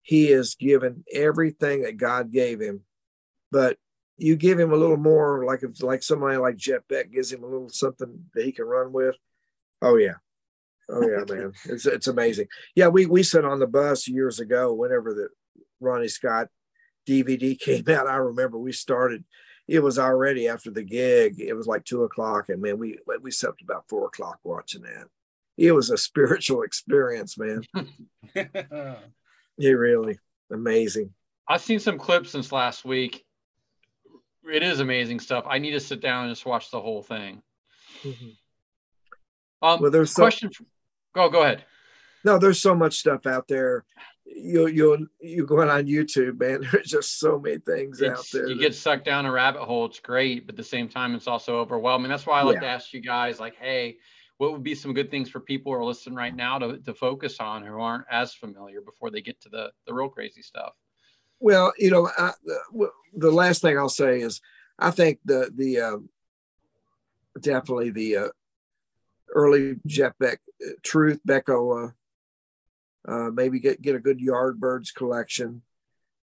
he is given everything that God gave him. But you give him a little more, like if like somebody like Jeff Beck gives him a little something that he can run with. Oh yeah. Oh yeah, man. It's it's amazing. Yeah, we we sat on the bus years ago, whenever the Ronnie Scott DVD came out. I remember we started. It was already after the gig. It was like two o'clock, and man, we we slept about four o'clock watching that. It was a spiritual experience, man. It really amazing. I've seen some clips since last week. It is amazing stuff. I need to sit down and just watch the whole thing. Um, Well, there's so, question. For, go go ahead. no, there's so much stuff out there. You you you going on YouTube, man. There's just so many things out there. you that- get sucked down a rabbit hole. It's great, but at the same time, it's also overwhelming. That's why I like to ask you guys, like, hey, what would be some good things for people who are listening right now to, to focus on who aren't as familiar before they get to the the real crazy stuff? Well, you know, I, the, the last thing I'll say is, I think the the um, definitely the uh, early Jeff Beck, uh, Truth Beck-Ola, uh, maybe get get a good Yardbirds collection,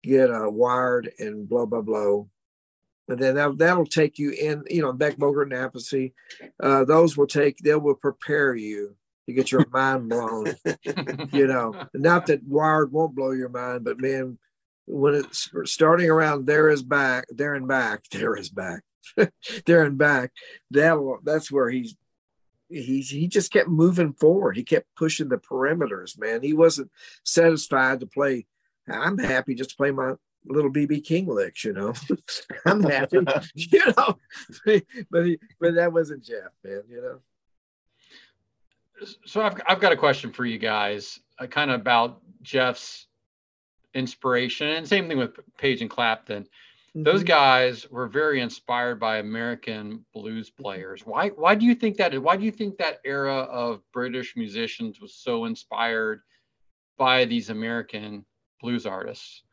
get a Wired and Blow by Blow, and then that, that'll take you in. You know, Beck Bogert and Apathy, uh, those will take. They will prepare you to get your mind blown you know not that wired won't blow your mind but man when it's starting around there is back there and back there is back there and back that that's where he's he's he just kept moving forward he kept pushing the perimeters man he wasn't satisfied to play i'm happy just to play my little bb king licks you know i'm happy you know but he, but that wasn't jeff man you know so I've, I've got a question for you guys, uh, kind of about Jeff's inspiration, and same thing with Page and Clapton. Those Mhm. guys were very inspired by American blues players. Why? Why do you think that? is? Why do you think that era of British musicians was so inspired by these American blues artists?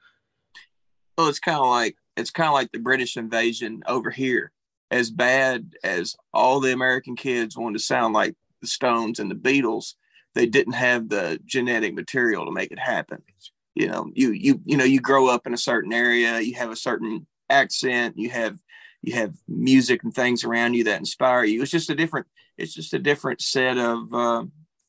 Well, it's kind of like it's kind of like the British invasion over here. As bad as all the American kids wanted to sound like the Stones and the Beatles, they didn't have the genetic material to make it happen. You know, you you you know, you grow up in a certain area, you have a certain accent, you have you have music and things around you that inspire you. It's just a different it's just a different set of uh,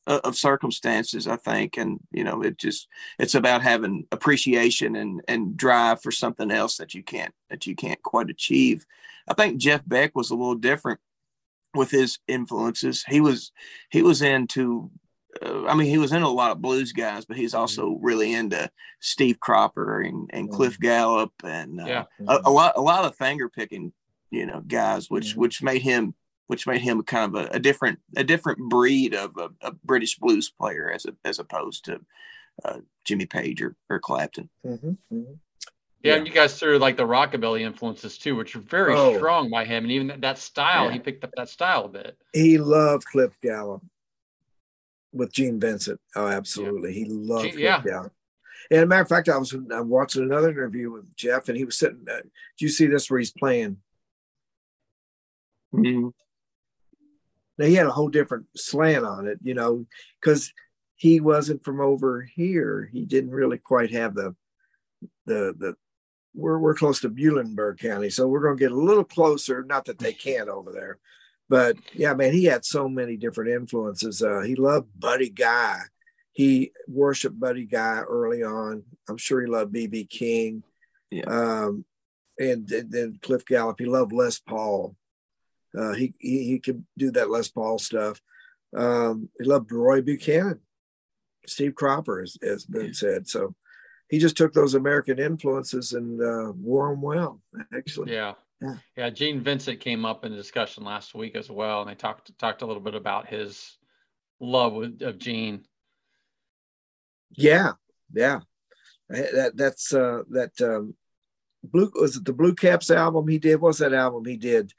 of circumstances, I think, and you know, it just it's about having appreciation and and drive for something else that you can't that you can't quite achieve. I think Jeff Beck was a little different with his influences. He was he was into uh, I mean he was into a lot of blues guys, but he's also really into Steve Cropper and, and Cliff Gallup and uh, Yeah. a, a lot a lot of finger picking you know guys which which made him which made him kind of a, a different a different breed of a, a British blues player as a, as opposed to uh, Jimmy Page or, or Clapton. Mhm, mhm. Yeah, Yeah. and you guys threw like the rockabilly influences too, which are very Oh. strong by him, and even that, that style, Yeah. he picked up that style a bit. he loved Cliff Gallup. with Gene Vincent. Oh, absolutely. He loved Gene- yeah. Gallup. And as a matter of fact, I was uh, watching another interview with Jeff, and he was sitting. Uh, do you see this where he's playing? Mhm. Now he had a whole different slant on it, you know, because he wasn't from over here. He didn't really quite have the the the. We're we're close to Muhlenberg County, so we're going to get a little closer. Not that they can't over there, but yeah, man, he had so many different influences. Uh, he loved Buddy Guy. He worshipped Buddy Guy early on. I'm sure he loved BB King. Yeah. Um, and then Cliff Gallup. He loved Les Paul. Uh, he, he he could do that Les Paul stuff. Um, he loved Roy Buchanan, Steve Cropper, as has been said. So he just took those American influences and uh, wore them well. Actually, Yeah. Yeah. Yeah. Gene Vincent came up in the discussion last week as well, and they talked talked a little bit about his love with, of Gene. yeah, yeah. That that's uh, that um, blue was it the Blue Caps album he did? What was that album he did?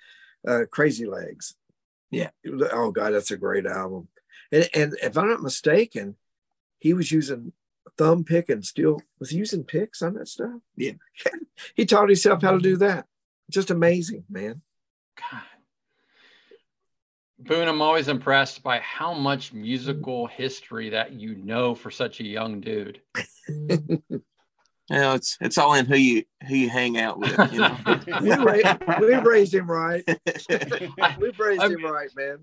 Uh, Crazy Legs. Yeah. Oh God, that's a great album. And and if I'm not mistaken, he was using thumb pick and steel. Was he using picks on that stuff? Yeah. he taught himself how to do that. Just amazing, man. God. Boone, I'm always impressed by how much musical history that you know for such a young dude. You know, it's it's all in who you who you hang out with. You know. we, ra- we raised him right. We raised I him right, man.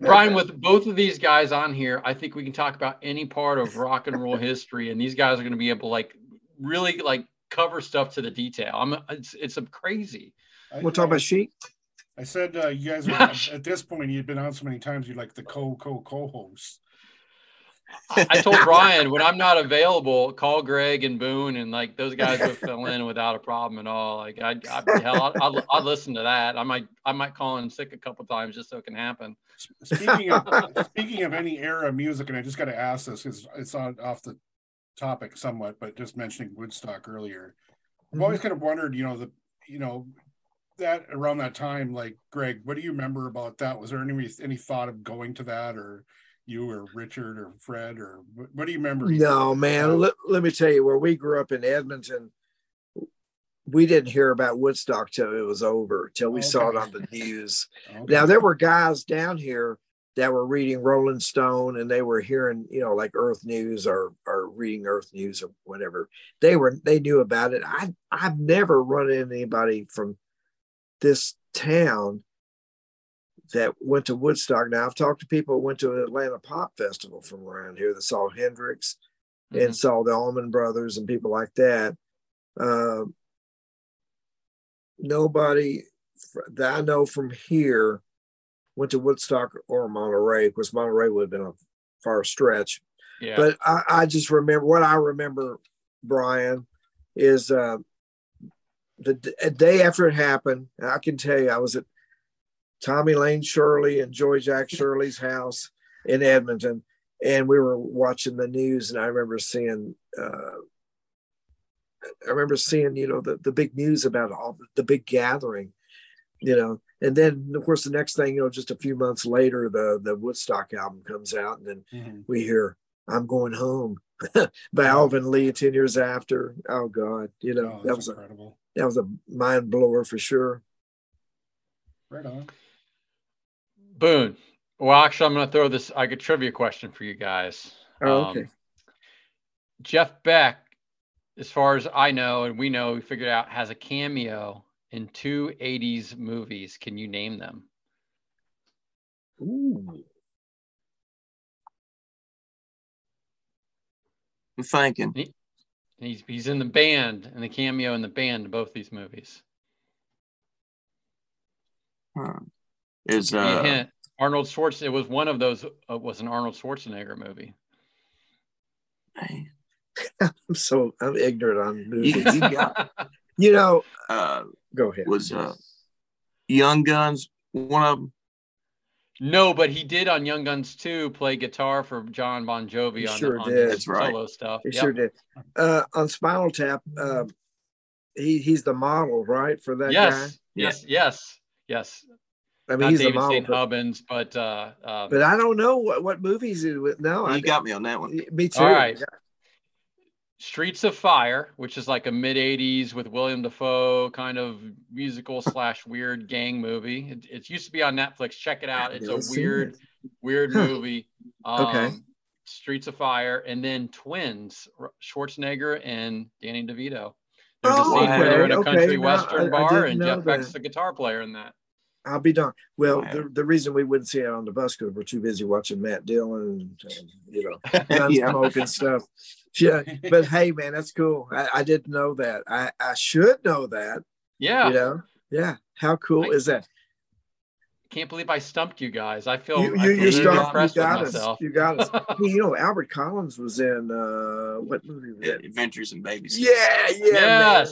Brian, with both of these guys on here, I think we can talk about any part of rock and roll history, and these guys are going to be able to like really like cover stuff to the detail. I'm it's it's a crazy. I, we'll talk about sheep. I said uh, you guys were at this point you'd been on so many times you'd like the co co co hosts. I, I told Brian when I'm not available, call Greg and Boone, and like those guys would fill in without a problem at all. Like I, I hell, I'd, I'd, I'd listen to that. I might I might call in sick a couple times just so it can happen. Speaking of speaking of any era of music, and I just got to ask this because it's on off the topic somewhat, but just mentioning Woodstock earlier, I've always mm-hmm. kind of wondered, you know, the you know that around that time, like Greg, what do you remember about that? Was there any any thought of going to that, or you or Richard or Fred, or what, do you remember? No, man. Let, let me tell you, where we grew up in Edmonton, we didn't hear about Woodstock till it was over, till we saw it on the news. Okay. Now there were guys down here that were reading Rolling Stone and they were hearing, you know, like Earth News or or reading Earth News or whatever. They were they knew about it. I I've never run into anybody from this town that went to Woodstock. Now I've talked to people who went to an Atlanta Pop Festival from around here that saw Hendrix Mhm. and saw the Allman Brothers and people like that. Um, nobody that I know from here went to Woodstock or Monterey. Of course, Monterey would have been a far stretch. Yeah. But I, I just remember what I remember, Brian, is uh, the day after it happened. I can tell you, I was at Tommy Lane Shirley and Joy Jack Shirley's house in Edmonton, and we were watching the news, and I remember seeing. Uh, I remember seeing, you know, the, the big news about all the big gathering, you know, and then of course the next thing, you know, just a few months later, the the Woodstock album comes out, and then Mhm. we hear "I'm Going Home" by Alvin Lee. Ten years after, oh God, you know Oh, that was a incredible. that was a mind blower for sure. Right on. Boone. Well, actually, I'm going to throw this. I could trivia question for you guys. Oh, Um, okay. Jeff Beck, as far as I know and we know, we figured out has a cameo in two 80s movies. Can you name them? Ooh. I'm thinking. He's he's in the band and the cameo in the band in both these movies. huh, Is Give a uh hint. Arnold Schwarzenegger. It was one of those. Uh, was an Arnold Schwarzenegger movie. I'm so I'm ignorant on movies. you got you know, uh go ahead. was uh Young Guns one of them? No, but he did on Young Guns 2 play guitar for Jon Bon Jovi He on, sure on did. his That's right. solo stuff. He Yep. sure did. Uh, on Spinal Tap, uh, he he's the model, right, for that yes, guy. Yeah. yes, yes, yes. I mean, Not he's a David model. St. But, Hubbins, but uh, um, but I don't know what, what movies he with. No, I you got me on that one. Me too. All right. Streets of Fire, which is like a mid '80s with William Dafoe kind of musical slash weird gang movie. It, it used to be on Netflix. Check it out. It's a weird, it. weird Huh. movie. Um, Okay. Streets of Fire, and then Twins, Schwarzenegger and Danny DeVito. There's a Oh, scene where they're in a okay, country okay. No, western I- I bar, didn't and know Jeff Beck's the guitar player in that. I'll be done. Well, Wow. the, the reason we wouldn't see it on the bus because we're too busy watching Matt Dillon and, and, you know Yeah. Gunsmoke and stuff. Yeah, but hey, man, that's cool. I, I didn't know that. I, I should know that. Yeah, You know, yeah. How cool Right. is that? can't believe I stumped you guys. I feel, You, I you, feel you, really start, you impressed with got us. myself. You got us. Hey, you know, Albert Collins was in uh, what movie was that? Adventures in Babies. Yeah, yeah, man.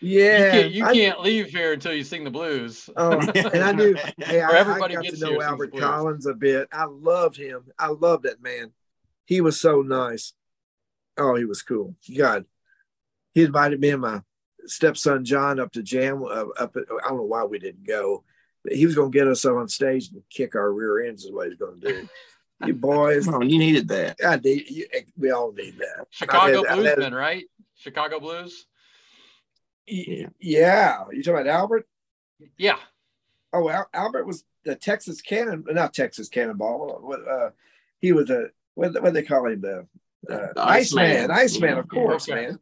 Yes. yeah. You can't, you I- can't leave here until you sing the blues. Oh, and I knew. Hey, I, Or I everybody got gets to know Albert Collins a bit. I loved him. I loved that man. He was so nice. Oh, he was cool. God, he invited me and my stepson John up to jam. Uh, up, at, I don't know why we didn't go. But he was going to get us up on stage and kick our rear ends. Is what he's going to do. you boys, Oh, you needed that. I need. You, we all need that. Chicago I've had- I've had- Bluesmen, right? Chicago Blues. Yeah. Yeah, you talking about Albert? Yeah, Oh, Al- Albert was the Texas Cannon, not Texas Cannonball. What uh, he was a what what they call him the uh, The Iceman, Iceman. Iceman, Yeah, of course, yeah. man.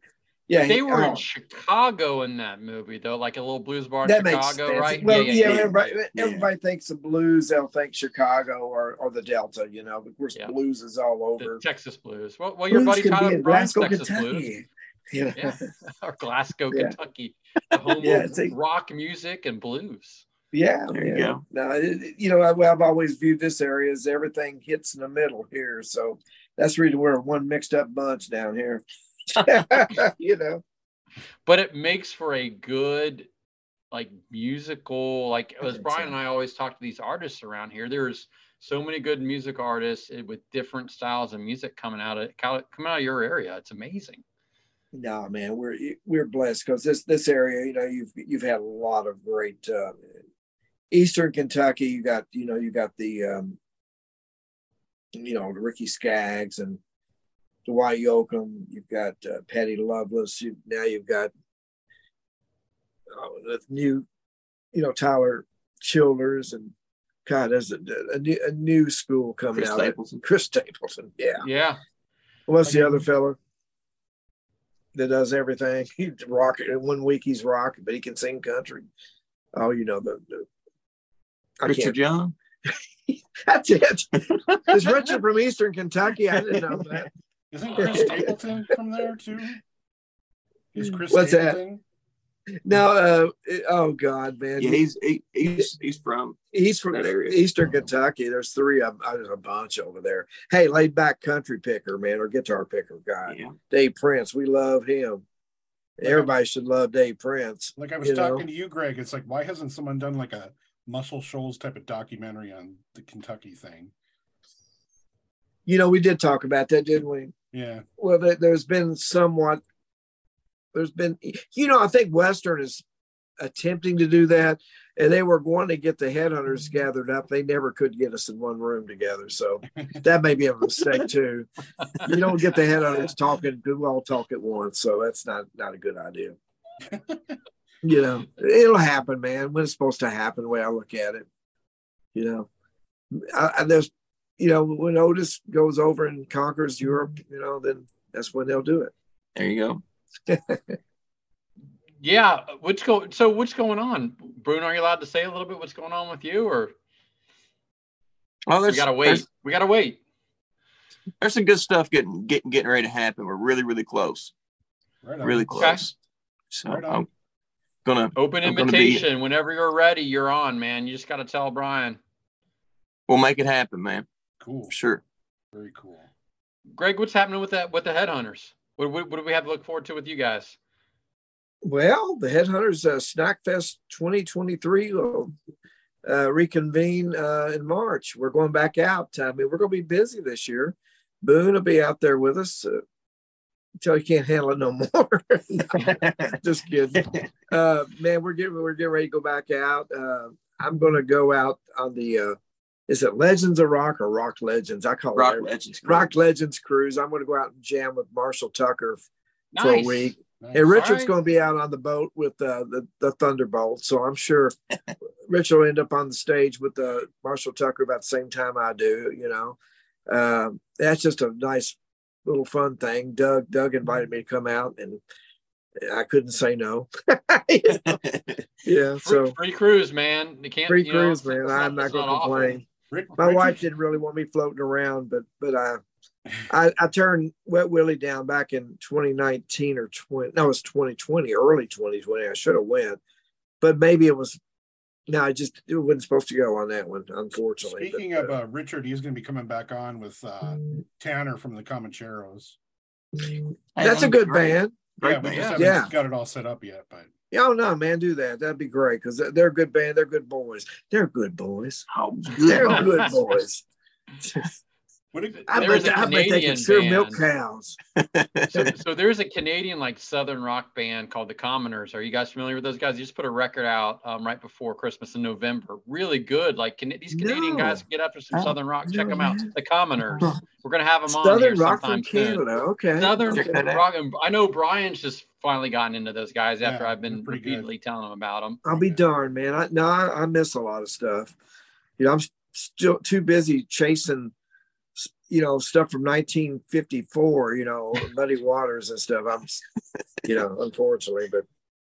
Yeah, they he- were oh, in Chicago in that movie though, like a little blues bar in that makes Chicago, sense. right? Well, yeah, everybody yeah. everybody thinks of blues, they'll think Chicago or or the Delta. You know, of course, Yeah. blues is all The over. Texas Blues. Well, well your Blues buddy could be Tyler in Bryant's Glasgow, Texas Blues. Kentucky. You know? Yeah, or Glasgow, Yeah. Kentucky, the home Yeah, of see- rock music and blues. Yeah, There you yeah. go. No, it, it- you know, I, I've always viewed this area as everything hits in the middle here. So that's really we're one mixed up bunch down here. you know, But it makes for a good, like musical. Like as Brian and I always talk to these artists around here. There's so many good music artists with different styles of music coming out of coming out of your area. It's amazing. No, man, we're we're blessed because this this area, you know, you've you've had a lot of great uh, Eastern Kentucky. You got, you know, you got the, um, you know, the Ricky Skaggs and Dwight Yoakam. You've got uh, Patty Loveless. You, now you've got oh, the new, you know, Tyler Childers and God, there's a, a, new, a new school coming Chris out. Stapleton. Chris Stapleton. Yeah. Yeah. What's the other fella that does everything? He rock in one week he's rock, but he can sing country. Oh, you know the. the I Richard can't. Young. That's it. Is Richard from Eastern Kentucky? I didn't know that. Isn't Chris Stapleton from there too? Is Chris What's that? Stapleton? No, uh, oh God, man, Yeah, he's he, he's he's from he's from that area. Eastern Kentucky. There's three of 'em. Uh, There's a bunch over there. Hey, laid back country picker, man, or guitar picker guy. yeah. Dave Prince, we love him. Everybody should love Dave Prince. Like I was You know? talking to you, Greg. It's like, why hasn't someone done like a Muscle Shoals type of documentary on the Kentucky thing? You know, we did talk about that, didn't we? Yeah, Well, there's been somewhat. There's been, you know, I think Western is attempting to do that, and they were going to get the headhunters mm-hmm. gathered up. They never could get us in one room together, so that may be a mistake too. You don't get the headhunters talking; we all talk at once, so that's not not a good idea. you know, it'll happen, man. When it's supposed to happen, the way I look at it. You know, I, I, there's, you know, when Otis goes over and conquers Europe, you know, then that's when they'll do it. There you go. Yeah. What's go so what's going on? Bruno, are you allowed to say a little bit what's going on with you or Oh, we there's gotta wait? We gotta wait. there's some good stuff getting getting getting ready to happen. We're really really close. right. on. Really Okay. close. So Right on. I'm gonna Open I'm gonna be- invitation. Whenever you're ready, you're on, man. You just gotta tell Brian. we'll make it happen, man. Cool. Sure. Very cool. Greg, what's happening with that with the headhunters? What, what, what do we have to look forward to with you guys? Well, the Headhunters uh, Snack Fest 2023 will uh, reconvene uh, in March. We're going back out. I mean, we're going to be busy this year. Boone will be out there with us uh, until he can't handle it no more. Just kidding. Uh, man, we're getting we're getting ready to go back out. Uh, I'm going to go out on the. Is it Legends of Rock or Rock Legends? I call Rock it Legends. Rock Legends cruise. I'm going to go out and jam with Marshall Tucker f- for a week. Nice. And Richard's right. going to be out on the boat with uh, the the Thunderbolt, so I'm sure Richard will end up on the stage with uh, Marshall Tucker about the same time I do. You know, um, that's just a nice little fun thing. Doug Doug invited me to come out, and I couldn't say no. Yeah, Free, so free cruise, man. You can't. free you cruise, it's- man. I'm not it's going to awful. complain. Rick, My Richard- wife didn't really want me floating around, but but I I, I turned Wet Willie down back in 2019 or 20. No, it was 2020, early 2020. I should have went, but maybe it was. No, I just it wasn't supposed to go on that one, unfortunately. Speaking but, of uh, Richard, he's going to be coming back on with uh, Tanner from the Comancheros. that's a good band. Great yeah, we band. just haven't Yeah. got it all set up yet, but Yeah, oh no, man, do that. That'd be great because they're a good band. They're good boys. They're good boys. Oh, They're good. good boys. What a, I There's bet, a I bet they Canadian can sure milk band. cows. so, so there's a Canadian like Southern rock band called the Commoners. Are you guys familiar with those guys? They just put a record out um, right before Christmas in November. Really good. Like can, these Canadian No. guys get after some Oh, Southern rock. Check them out. The Commoners. We're gonna have them on Southern here rock sometime from soon. Canada. Okay. Southern Check that out. rock. and I know Brian's just finally gotten into those guys after Yeah, I've been they're good. repeatedly telling him about them. I'll be darned, man. I no, I, I miss a lot of stuff. You know, I'm still too busy chasing, you know, stuff from 1954. You know, Muddy Waters and stuff. I'm, you know, unfortunately, but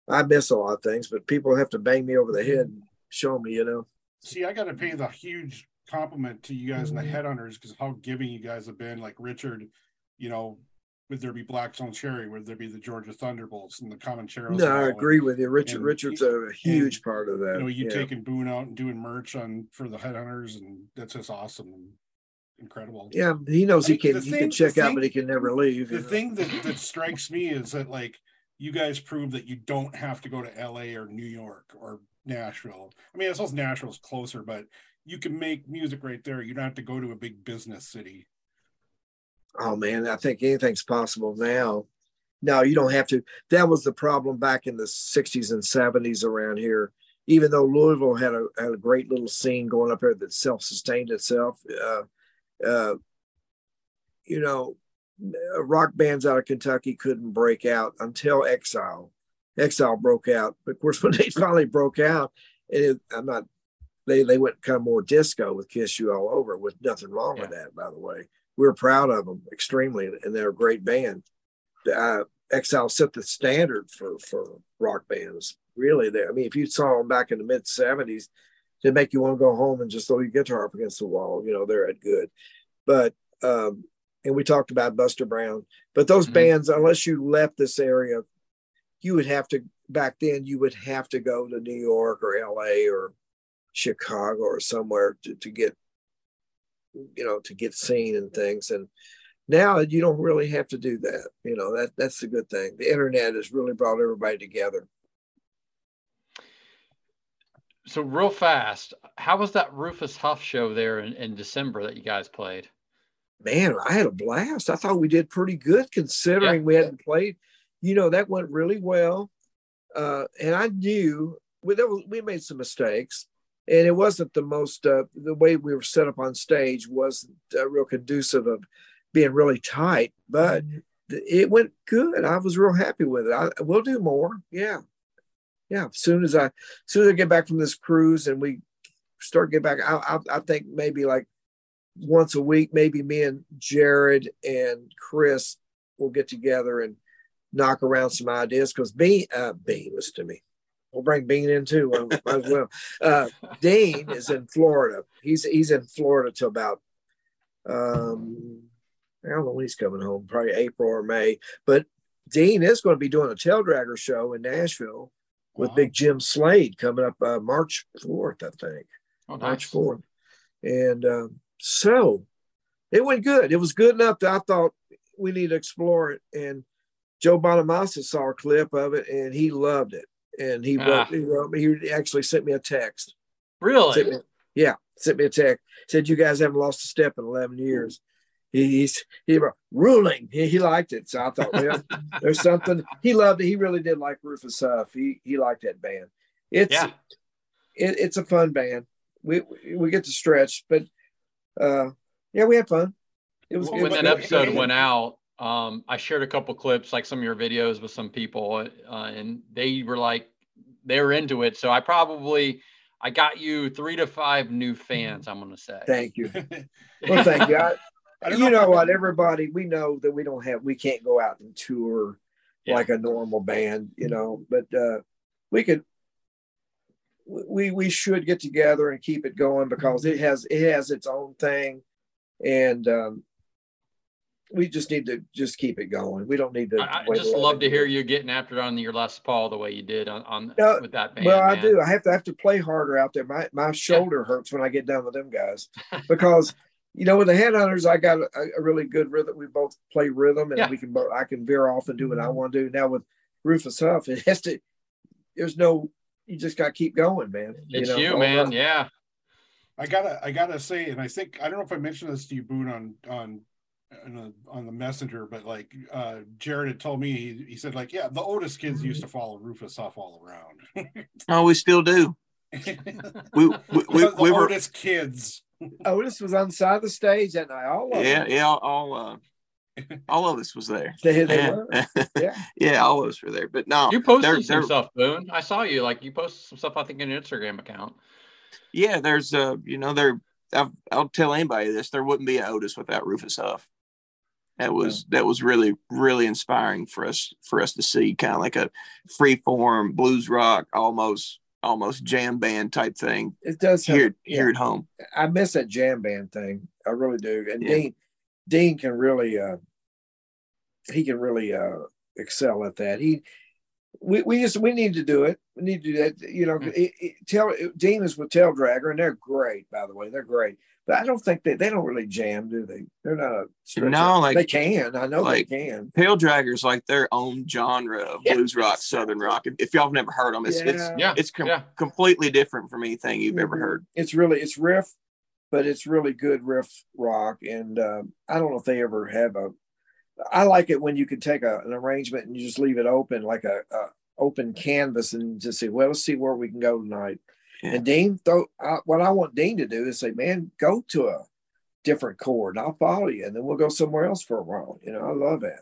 I miss a lot of things. But people have to bang me over the head and show me, you know. see, I got to pay the huge compliment to you guys and the mm-hmm. headhunters because how giving you guys have been. Like Richard, you know, would there be Black Stone Cherry? Would there be the Georgia Thunderbolts and the Comancheros? and No. I agree with you. Richard. and- Richard's a huge part of that. You know, you yeah. taking Boone out and doing merch on for the headhunters, and that's just awesome and incredible. yeah, he knows he can he thing- can check out, thing- but he can never leave. the know. thing that, that strikes me is that like you guys prove that you don't have to go to LA or New York or Nashville. I mean, I suppose Nashville's closer, but you can make music right there. You don't have to go to a big business city. Oh man, I think anything's possible now. No, you don't have to. That was the problem back in the 60s and 70s around here. Even though Louisville had a had a great little scene going up there that self-sustained itself, uh, uh, you know, uh, rock bands out of Kentucky couldn't break out until Exile. Exile broke out. But of course, when they finally broke out, and it, I'm not, they they went kind of more disco with "Kiss You All Over," with nothing wrong with that, by the way we were proud of them extremely, and they're a great band. Uh, Exile set the standard for for rock bands. Really, they, I mean, if you saw them back in the mid '70s, they make you want to go home and just throw your guitar up against the wall. You know, they're at good. But um, and we talked about Buster Brown, but those Mhm. bands, unless you left this area, you would have to back then. You would have to go to New York or L.A. or Chicago or somewhere to, to get you know to get seen and things and now you don't really have to do that you know that that's the good thing the internet has really brought everybody together So real fast, how was that Rufus Huff show there in, in December that you guys played? Man i had a blast. I thought we did pretty good considering we hadn't played. You know that went really well. Uh and i knew we, there was, we made some mistakes and it wasn't the most uh, the way we were set up on stage wasn't uh, real conducive of being really tight but th- it went good. I was real happy with it. I, we'll do more. Yeah. Yeah as soon as i as soon as i get back from this cruise and we start get back i i, I think maybe like once a week maybe me and jared and chris will get together and knock around some ideas because bean uh bean listen to me. We'll bring bean in too might as well. Uh dean is in florida. He's he's in florida till about um i don't know when he's coming home probably april or may. But dean is going to be doing a tail dragger show in nashville with Wow. big jim slade coming up uh, march 4th i think. Oh, March 4th. And um, so it went good. It was good enough that I thought we need to explore it. And Joe Bonamassa saw a clip of it and he loved it. And he, Ah. wrote, he wrote me, he actually sent me a text. Sent Really? me, yeah, sent me a text. Said, You guys haven't lost a step in 11 years. He, he's he wrote, ruling. He, he liked it. So I thought, well, there's something. He loved it. He really did like Rufus Huff. He, he liked that band. It's Yeah. it, it's a fun band. We we get to stretch, but uh, yeah, we had fun. It was when that episode went out. Um, I shared a couple clips, like some of your videos, with some people, uh, and they were like, they were into it. So I probably I got you three to five new fans. I'm gonna say. Thank you. well, thank you. I, I you know, know what? Everybody, we know that we don't have, we can't go out and tour yeah. like a normal band, you know, but uh, we could, we we should get together and keep it going because it has it has its own thing, and um, we just need to just keep it going. We don't need to. I, I just love to hear you getting after it on your Les Paul the way you did on, on no, with that band. Well, man. I do. I have to have to play harder out there. My my shoulder yeah. hurts when I get done with them guys because you know with the headhunters I got a, a, really good rhythm. We both play rhythm and yeah. we can both I can veer off and do what I want to do. Now with Rufus Huff, it has to. There's no. You just got to keep going, man. It's you, know, you man. Yeah. I gotta, I gotta say, and I think I don't know if I mentioned this to you, Boone, on on a, on the messenger, but like uh, Jared had told me, he, he said like, yeah, the Otis kids used to follow Rufus Huff all around. oh, we still do. we we, we, we were Otis kids. Otis was on the side of the stage that night. All of yeah, them. yeah, all uh, all of us was there. They, they yeah. were. Yeah. yeah, all of us were there. But no, you posted they're, some they're, stuff, Boone. I saw you. Like you posted some stuff. I think in your Instagram account. Yeah, there's uh, you know, there. I'll, I'll tell anybody this. There wouldn't be an Otis without Rufus Huff that was yeah. that was really really inspiring for us for us to see kind of like a free form blues rock almost almost jam band type thing it does here have, yeah. at home i miss that jam band thing i really do and yeah. dean dean can really uh he can really uh excel at that he we, we just we need to do it we need to do that you know mm-hmm. it, it, tell dean is with tail dragger and they're great by the way they're great but I don't think they they don't really jam, do they? They're not a no, like they can. I know like, they can. Tail Draggers like their own genre of yeah. blues rock, southern rock. If, if, y'all have never heard them, it's yeah. it's yeah. it's com- yeah. completely different from anything you've mm-hmm. ever heard. It's really it's riff, but it's really good riff rock. And uh, I don't know if they ever have a. I like it when you can take a, an arrangement and you just leave it open, like a, a open canvas, and just say, "Well, let's see where we can go tonight." Yeah. And Dean, throw, I, what I want Dean to do is say, man, go to a different chord and I'll follow you. And then we'll go somewhere else for a while. You know, I love that.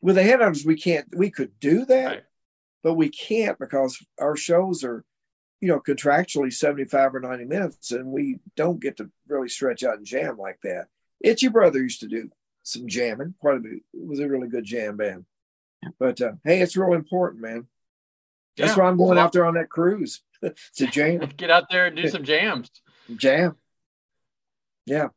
With the headhunters, we can't, we could do that, right. but we can't because our shows are, you know, contractually 75 or 90 minutes and we don't get to really stretch out and jam like that. Itchy Brother used to do some jamming. Part of it was a really good jam band. But uh, hey, it's real important, man. That's yeah. why I'm going out there on that cruise. to jam. Get out there and do some jams. Jam. Yeah.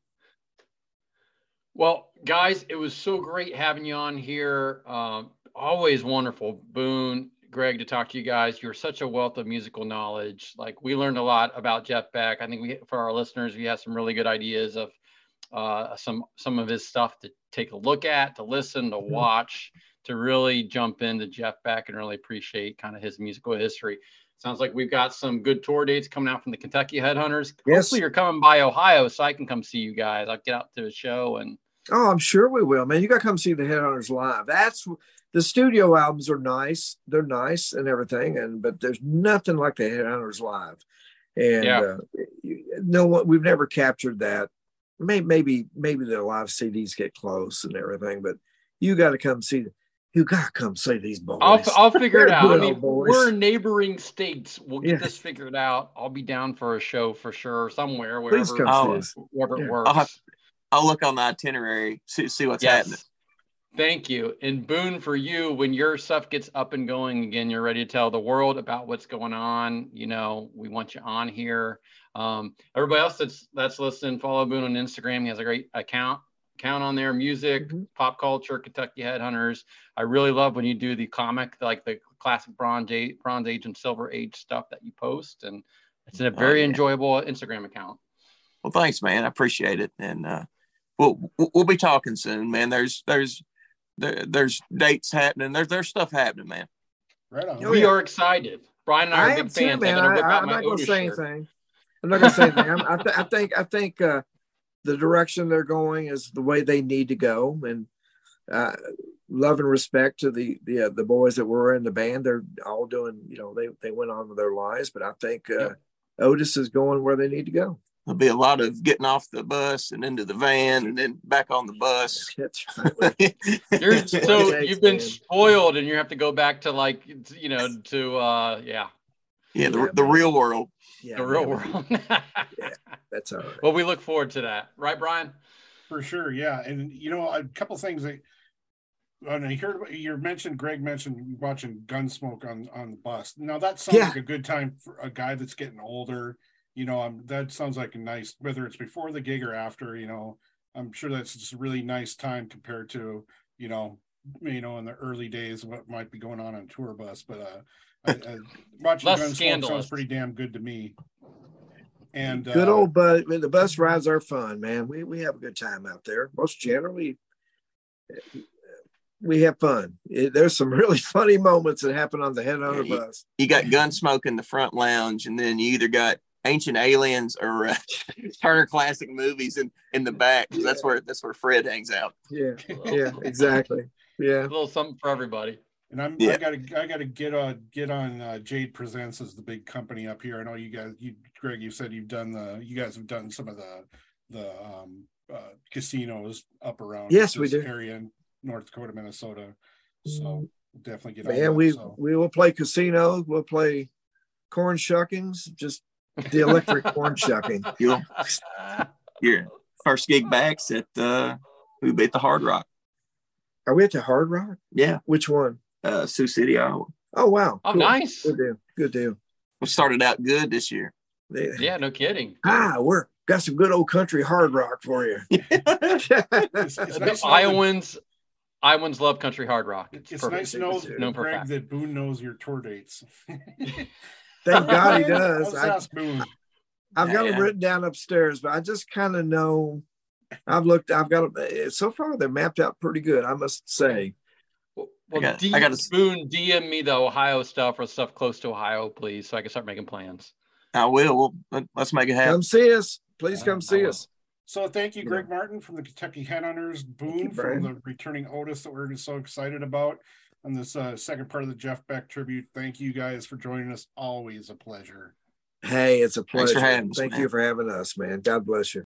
Well, guys, it was so great having you on here. Um, always wonderful, Boone, Greg, to talk to you guys. You're such a wealth of musical knowledge. Like we learned a lot about Jeff Beck. I think we, for our listeners, we have some really good ideas of uh, some some of his stuff to take a look at, to listen, to watch, to really jump into Jeff Beck and really appreciate kind of his musical history. Sounds like we've got some good tour dates coming out from the Kentucky Headhunters. Yes. Hopefully, you're coming by Ohio so I can come see you guys. I'll get out to the show and. Oh, I'm sure we will, man. You got to come see the Headhunters live. That's the studio albums are nice. They're nice and everything, and but there's nothing like the Headhunters live. And yeah. uh, no one, we've never captured that. Maybe, maybe, maybe the live CDs get close and everything, but you got to come see you gotta come see these boys. I'll, I'll figure it out. I mean, we're neighboring states. We'll get yeah. this figured out. I'll be down for a show for sure, somewhere, wherever, Please come I'll, wherever yeah. it works. I'll, have, I'll, look on the itinerary, see, see what's yes. happening. Thank you. And Boone, for you, when your stuff gets up and going again, you're ready to tell the world about what's going on. You know, we want you on here. Um, everybody else that's that's listening, follow Boone on Instagram. He has a great account count on their music, mm-hmm. pop culture, Kentucky Headhunters. I really love when you do the comic, like the classic Bronze Age, Bronze Age and Silver Age stuff that you post, and it's a oh, very oh, yeah. enjoyable Instagram account. Well, thanks, man. I appreciate it, and uh, we'll we'll be talking soon, man. There's there's there, there's dates happening. There's there's stuff happening, man. Right on. We are excited. Brian and I, I are big fans. Man. I, am not going to say anything. I'm not going to say anything. I'm, I, th- I think I think uh, the direction they're going is the way they need to go. And uh, love and respect to the the uh, the boys that were in the band. They're all doing, you know, they they went on with their lives. But I think uh, Otis is going where they need to go. There'll be a lot of getting off the bus and into the van and then back on the bus. That's right. You're, so takes, you've been man. spoiled, and you have to go back to like you know to uh yeah yeah, the, Yeah, the real world. Yeah, the real man, world. That's all right. well, we look forward to that, right, Brian? For sure, yeah. And you know, a couple things that when I heard you mentioned Greg mentioned watching Gunsmoke on on the bus. Now that sounds Yeah. like a good time for a guy that's getting older. You know, um, that sounds like a nice whether it's before the gig or after. You know, I'm sure that's just a really nice time compared to you know, you know, in the early days what might be going on on tour bus. But uh, I, I, watching Less Gunsmoke sounds pretty damn good to me. And Good uh, old bus. I mean, the bus rides are fun, man. We we have a good time out there. Most generally, we have fun. It, there's some really funny moments that happen on the head on the Yeah, bus. You got Gunsmoke in the front lounge, and then you either got Ancient Aliens or uh, Turner Classic Movies in, in the back. 'cause That's where that's where Fred hangs out. Yeah, yeah, exactly. Yeah, A little something for everybody. And I'm Yeah. I gotta I gotta get on get on uh, Jade Presents as the big company up here. I know you guys you Greg you said you've done the you guys have done some of the the um uh, casinos up around Yes, we do. area in North Dakota, Minnesota. So we'll definitely get on man. that, We so. we will play casino. We'll play corn shuckings. Just the electric corn shucking. You'll your first gig back's at uh we beat the Hard Rock. Are we at the Hard Rock? Yeah, Which one? uh Sioux City, Iowa. Oh wow! Oh, Cool. nice. Good deal. Good deal. We started out good this year. They- Yeah, no kidding. Ah, we're got some good old country hard rock for you. It's, it's nice to know that- Iowans, Iowans love country hard rock. it's perfect. nice to know, It's known for a Greg, that Boone knows your tour dates. Thank God he does. I, I've got them Yeah. written down upstairs, but I just kind of know. I've looked. I've got them. Eh, so far, they're mapped out pretty good. I must say. Well, well, got- D- I gotta- Spoon DM me the Ohio stuff or stuff close to Ohio, please, so I can start making plans. I will. Well, let- let's make it happen. Come see us. Please Yeah, come see us. So thank you, Yeah. Greg Martin from the Kentucky Headhunters, Boone you, from the returning Otis that we're so excited about on this uh, second part of the Jeff Beck tribute. Thank you guys for joining us. Always a pleasure. Hey, it's a pleasure. for having us, Thank man. you for having us, man. God bless you.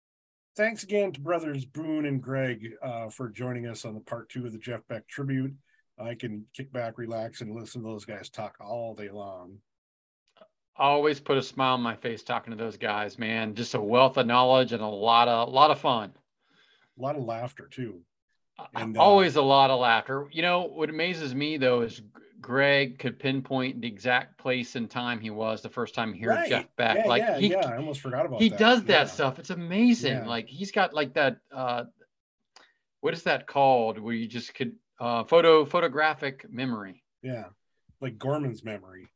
Thanks again to brothers Boone and Greg uh, for joining us on the part two of the Jeff Beck tribute. I can kick back, relax, and listen to those guys talk all day long. Always put a smile on my face talking to those guys, man. Just a wealth of knowledge and a lot of a lot of fun. A lot of laughter too. And, uh, Always a lot of laughter. You know what amazes me though is Greg could pinpoint the exact place and time he was the first time he heard Right. Jeff Beck. Yeah, like yeah, he yeah. I almost forgot about that. he that. does that Yeah. stuff. It's amazing. Like he's got like that uh what is that called where you just could uh photo photographic memory. Yeah, like Gorman's memory,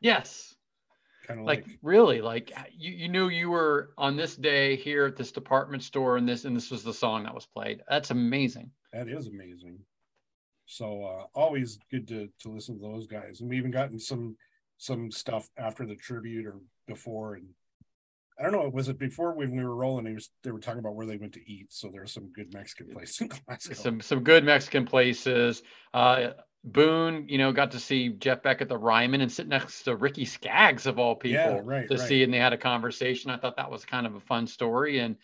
Yes. kind of Like, like, really like you you knew you were on this day here at this department store and this and this was the song that was played. That's amazing. That is amazing. So uh, always good to to listen to those guys, and we even gotten some some stuff after the tribute or before, and I don't know, was it before when we were rolling? They, was, they were talking about where they went to eat, so there's some good Mexican places in Glasgow. some some good Mexican places. Uh, Boone, you know, got to see Jeff Beck at the Ryman and sit next to Ricky Skaggs of all people Yeah, right, to right. see, and they had a conversation. I thought that was kind of a fun story, and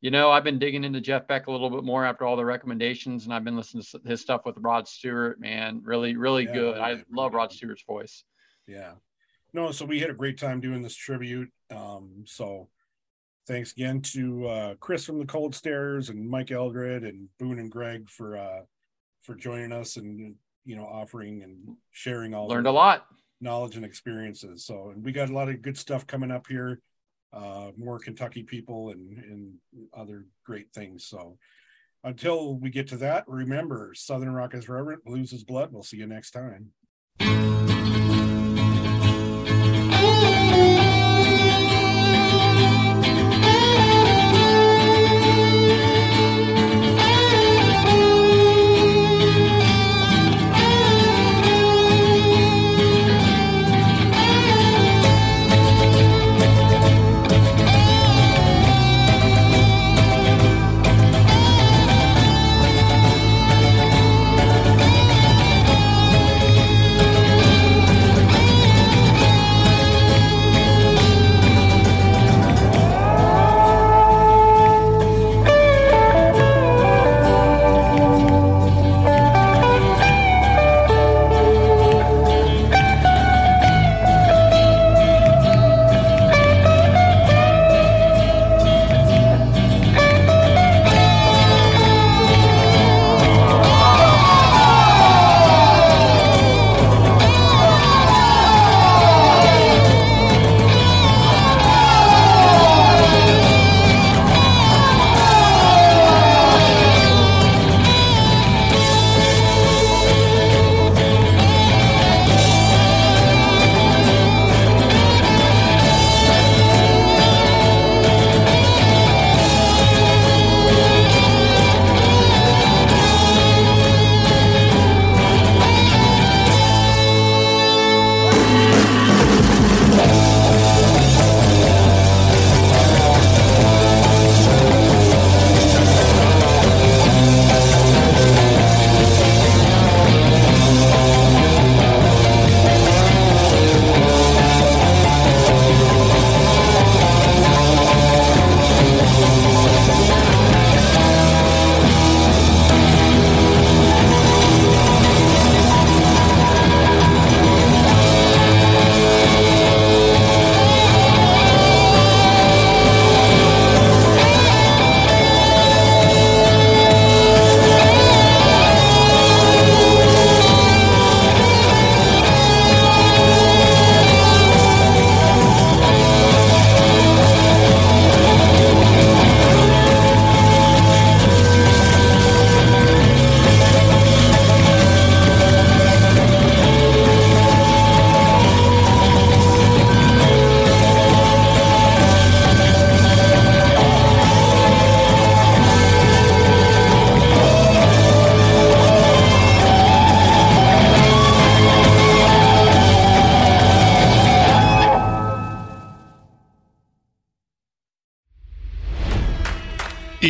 you know, I've been digging into Jeff Beck a little bit more after all the recommendations, and I've been listening to his stuff with Rod Stewart. Man, really, really Yeah, good. I love Rod. Stewart's voice. Yeah. No, so we had a great time doing this tribute. Um, so thanks again to uh Chris from the Cold Stares and Mike Eldred and Boone and Greg for uh for joining us and you know offering and sharing all Learned a lot. knowledge and experiences. So and we got a lot of good stuff coming up here. Uh more Kentucky people and and other great things. So until we get to that, remember Southern Rock is reverent, blues is blood. We'll see you next time.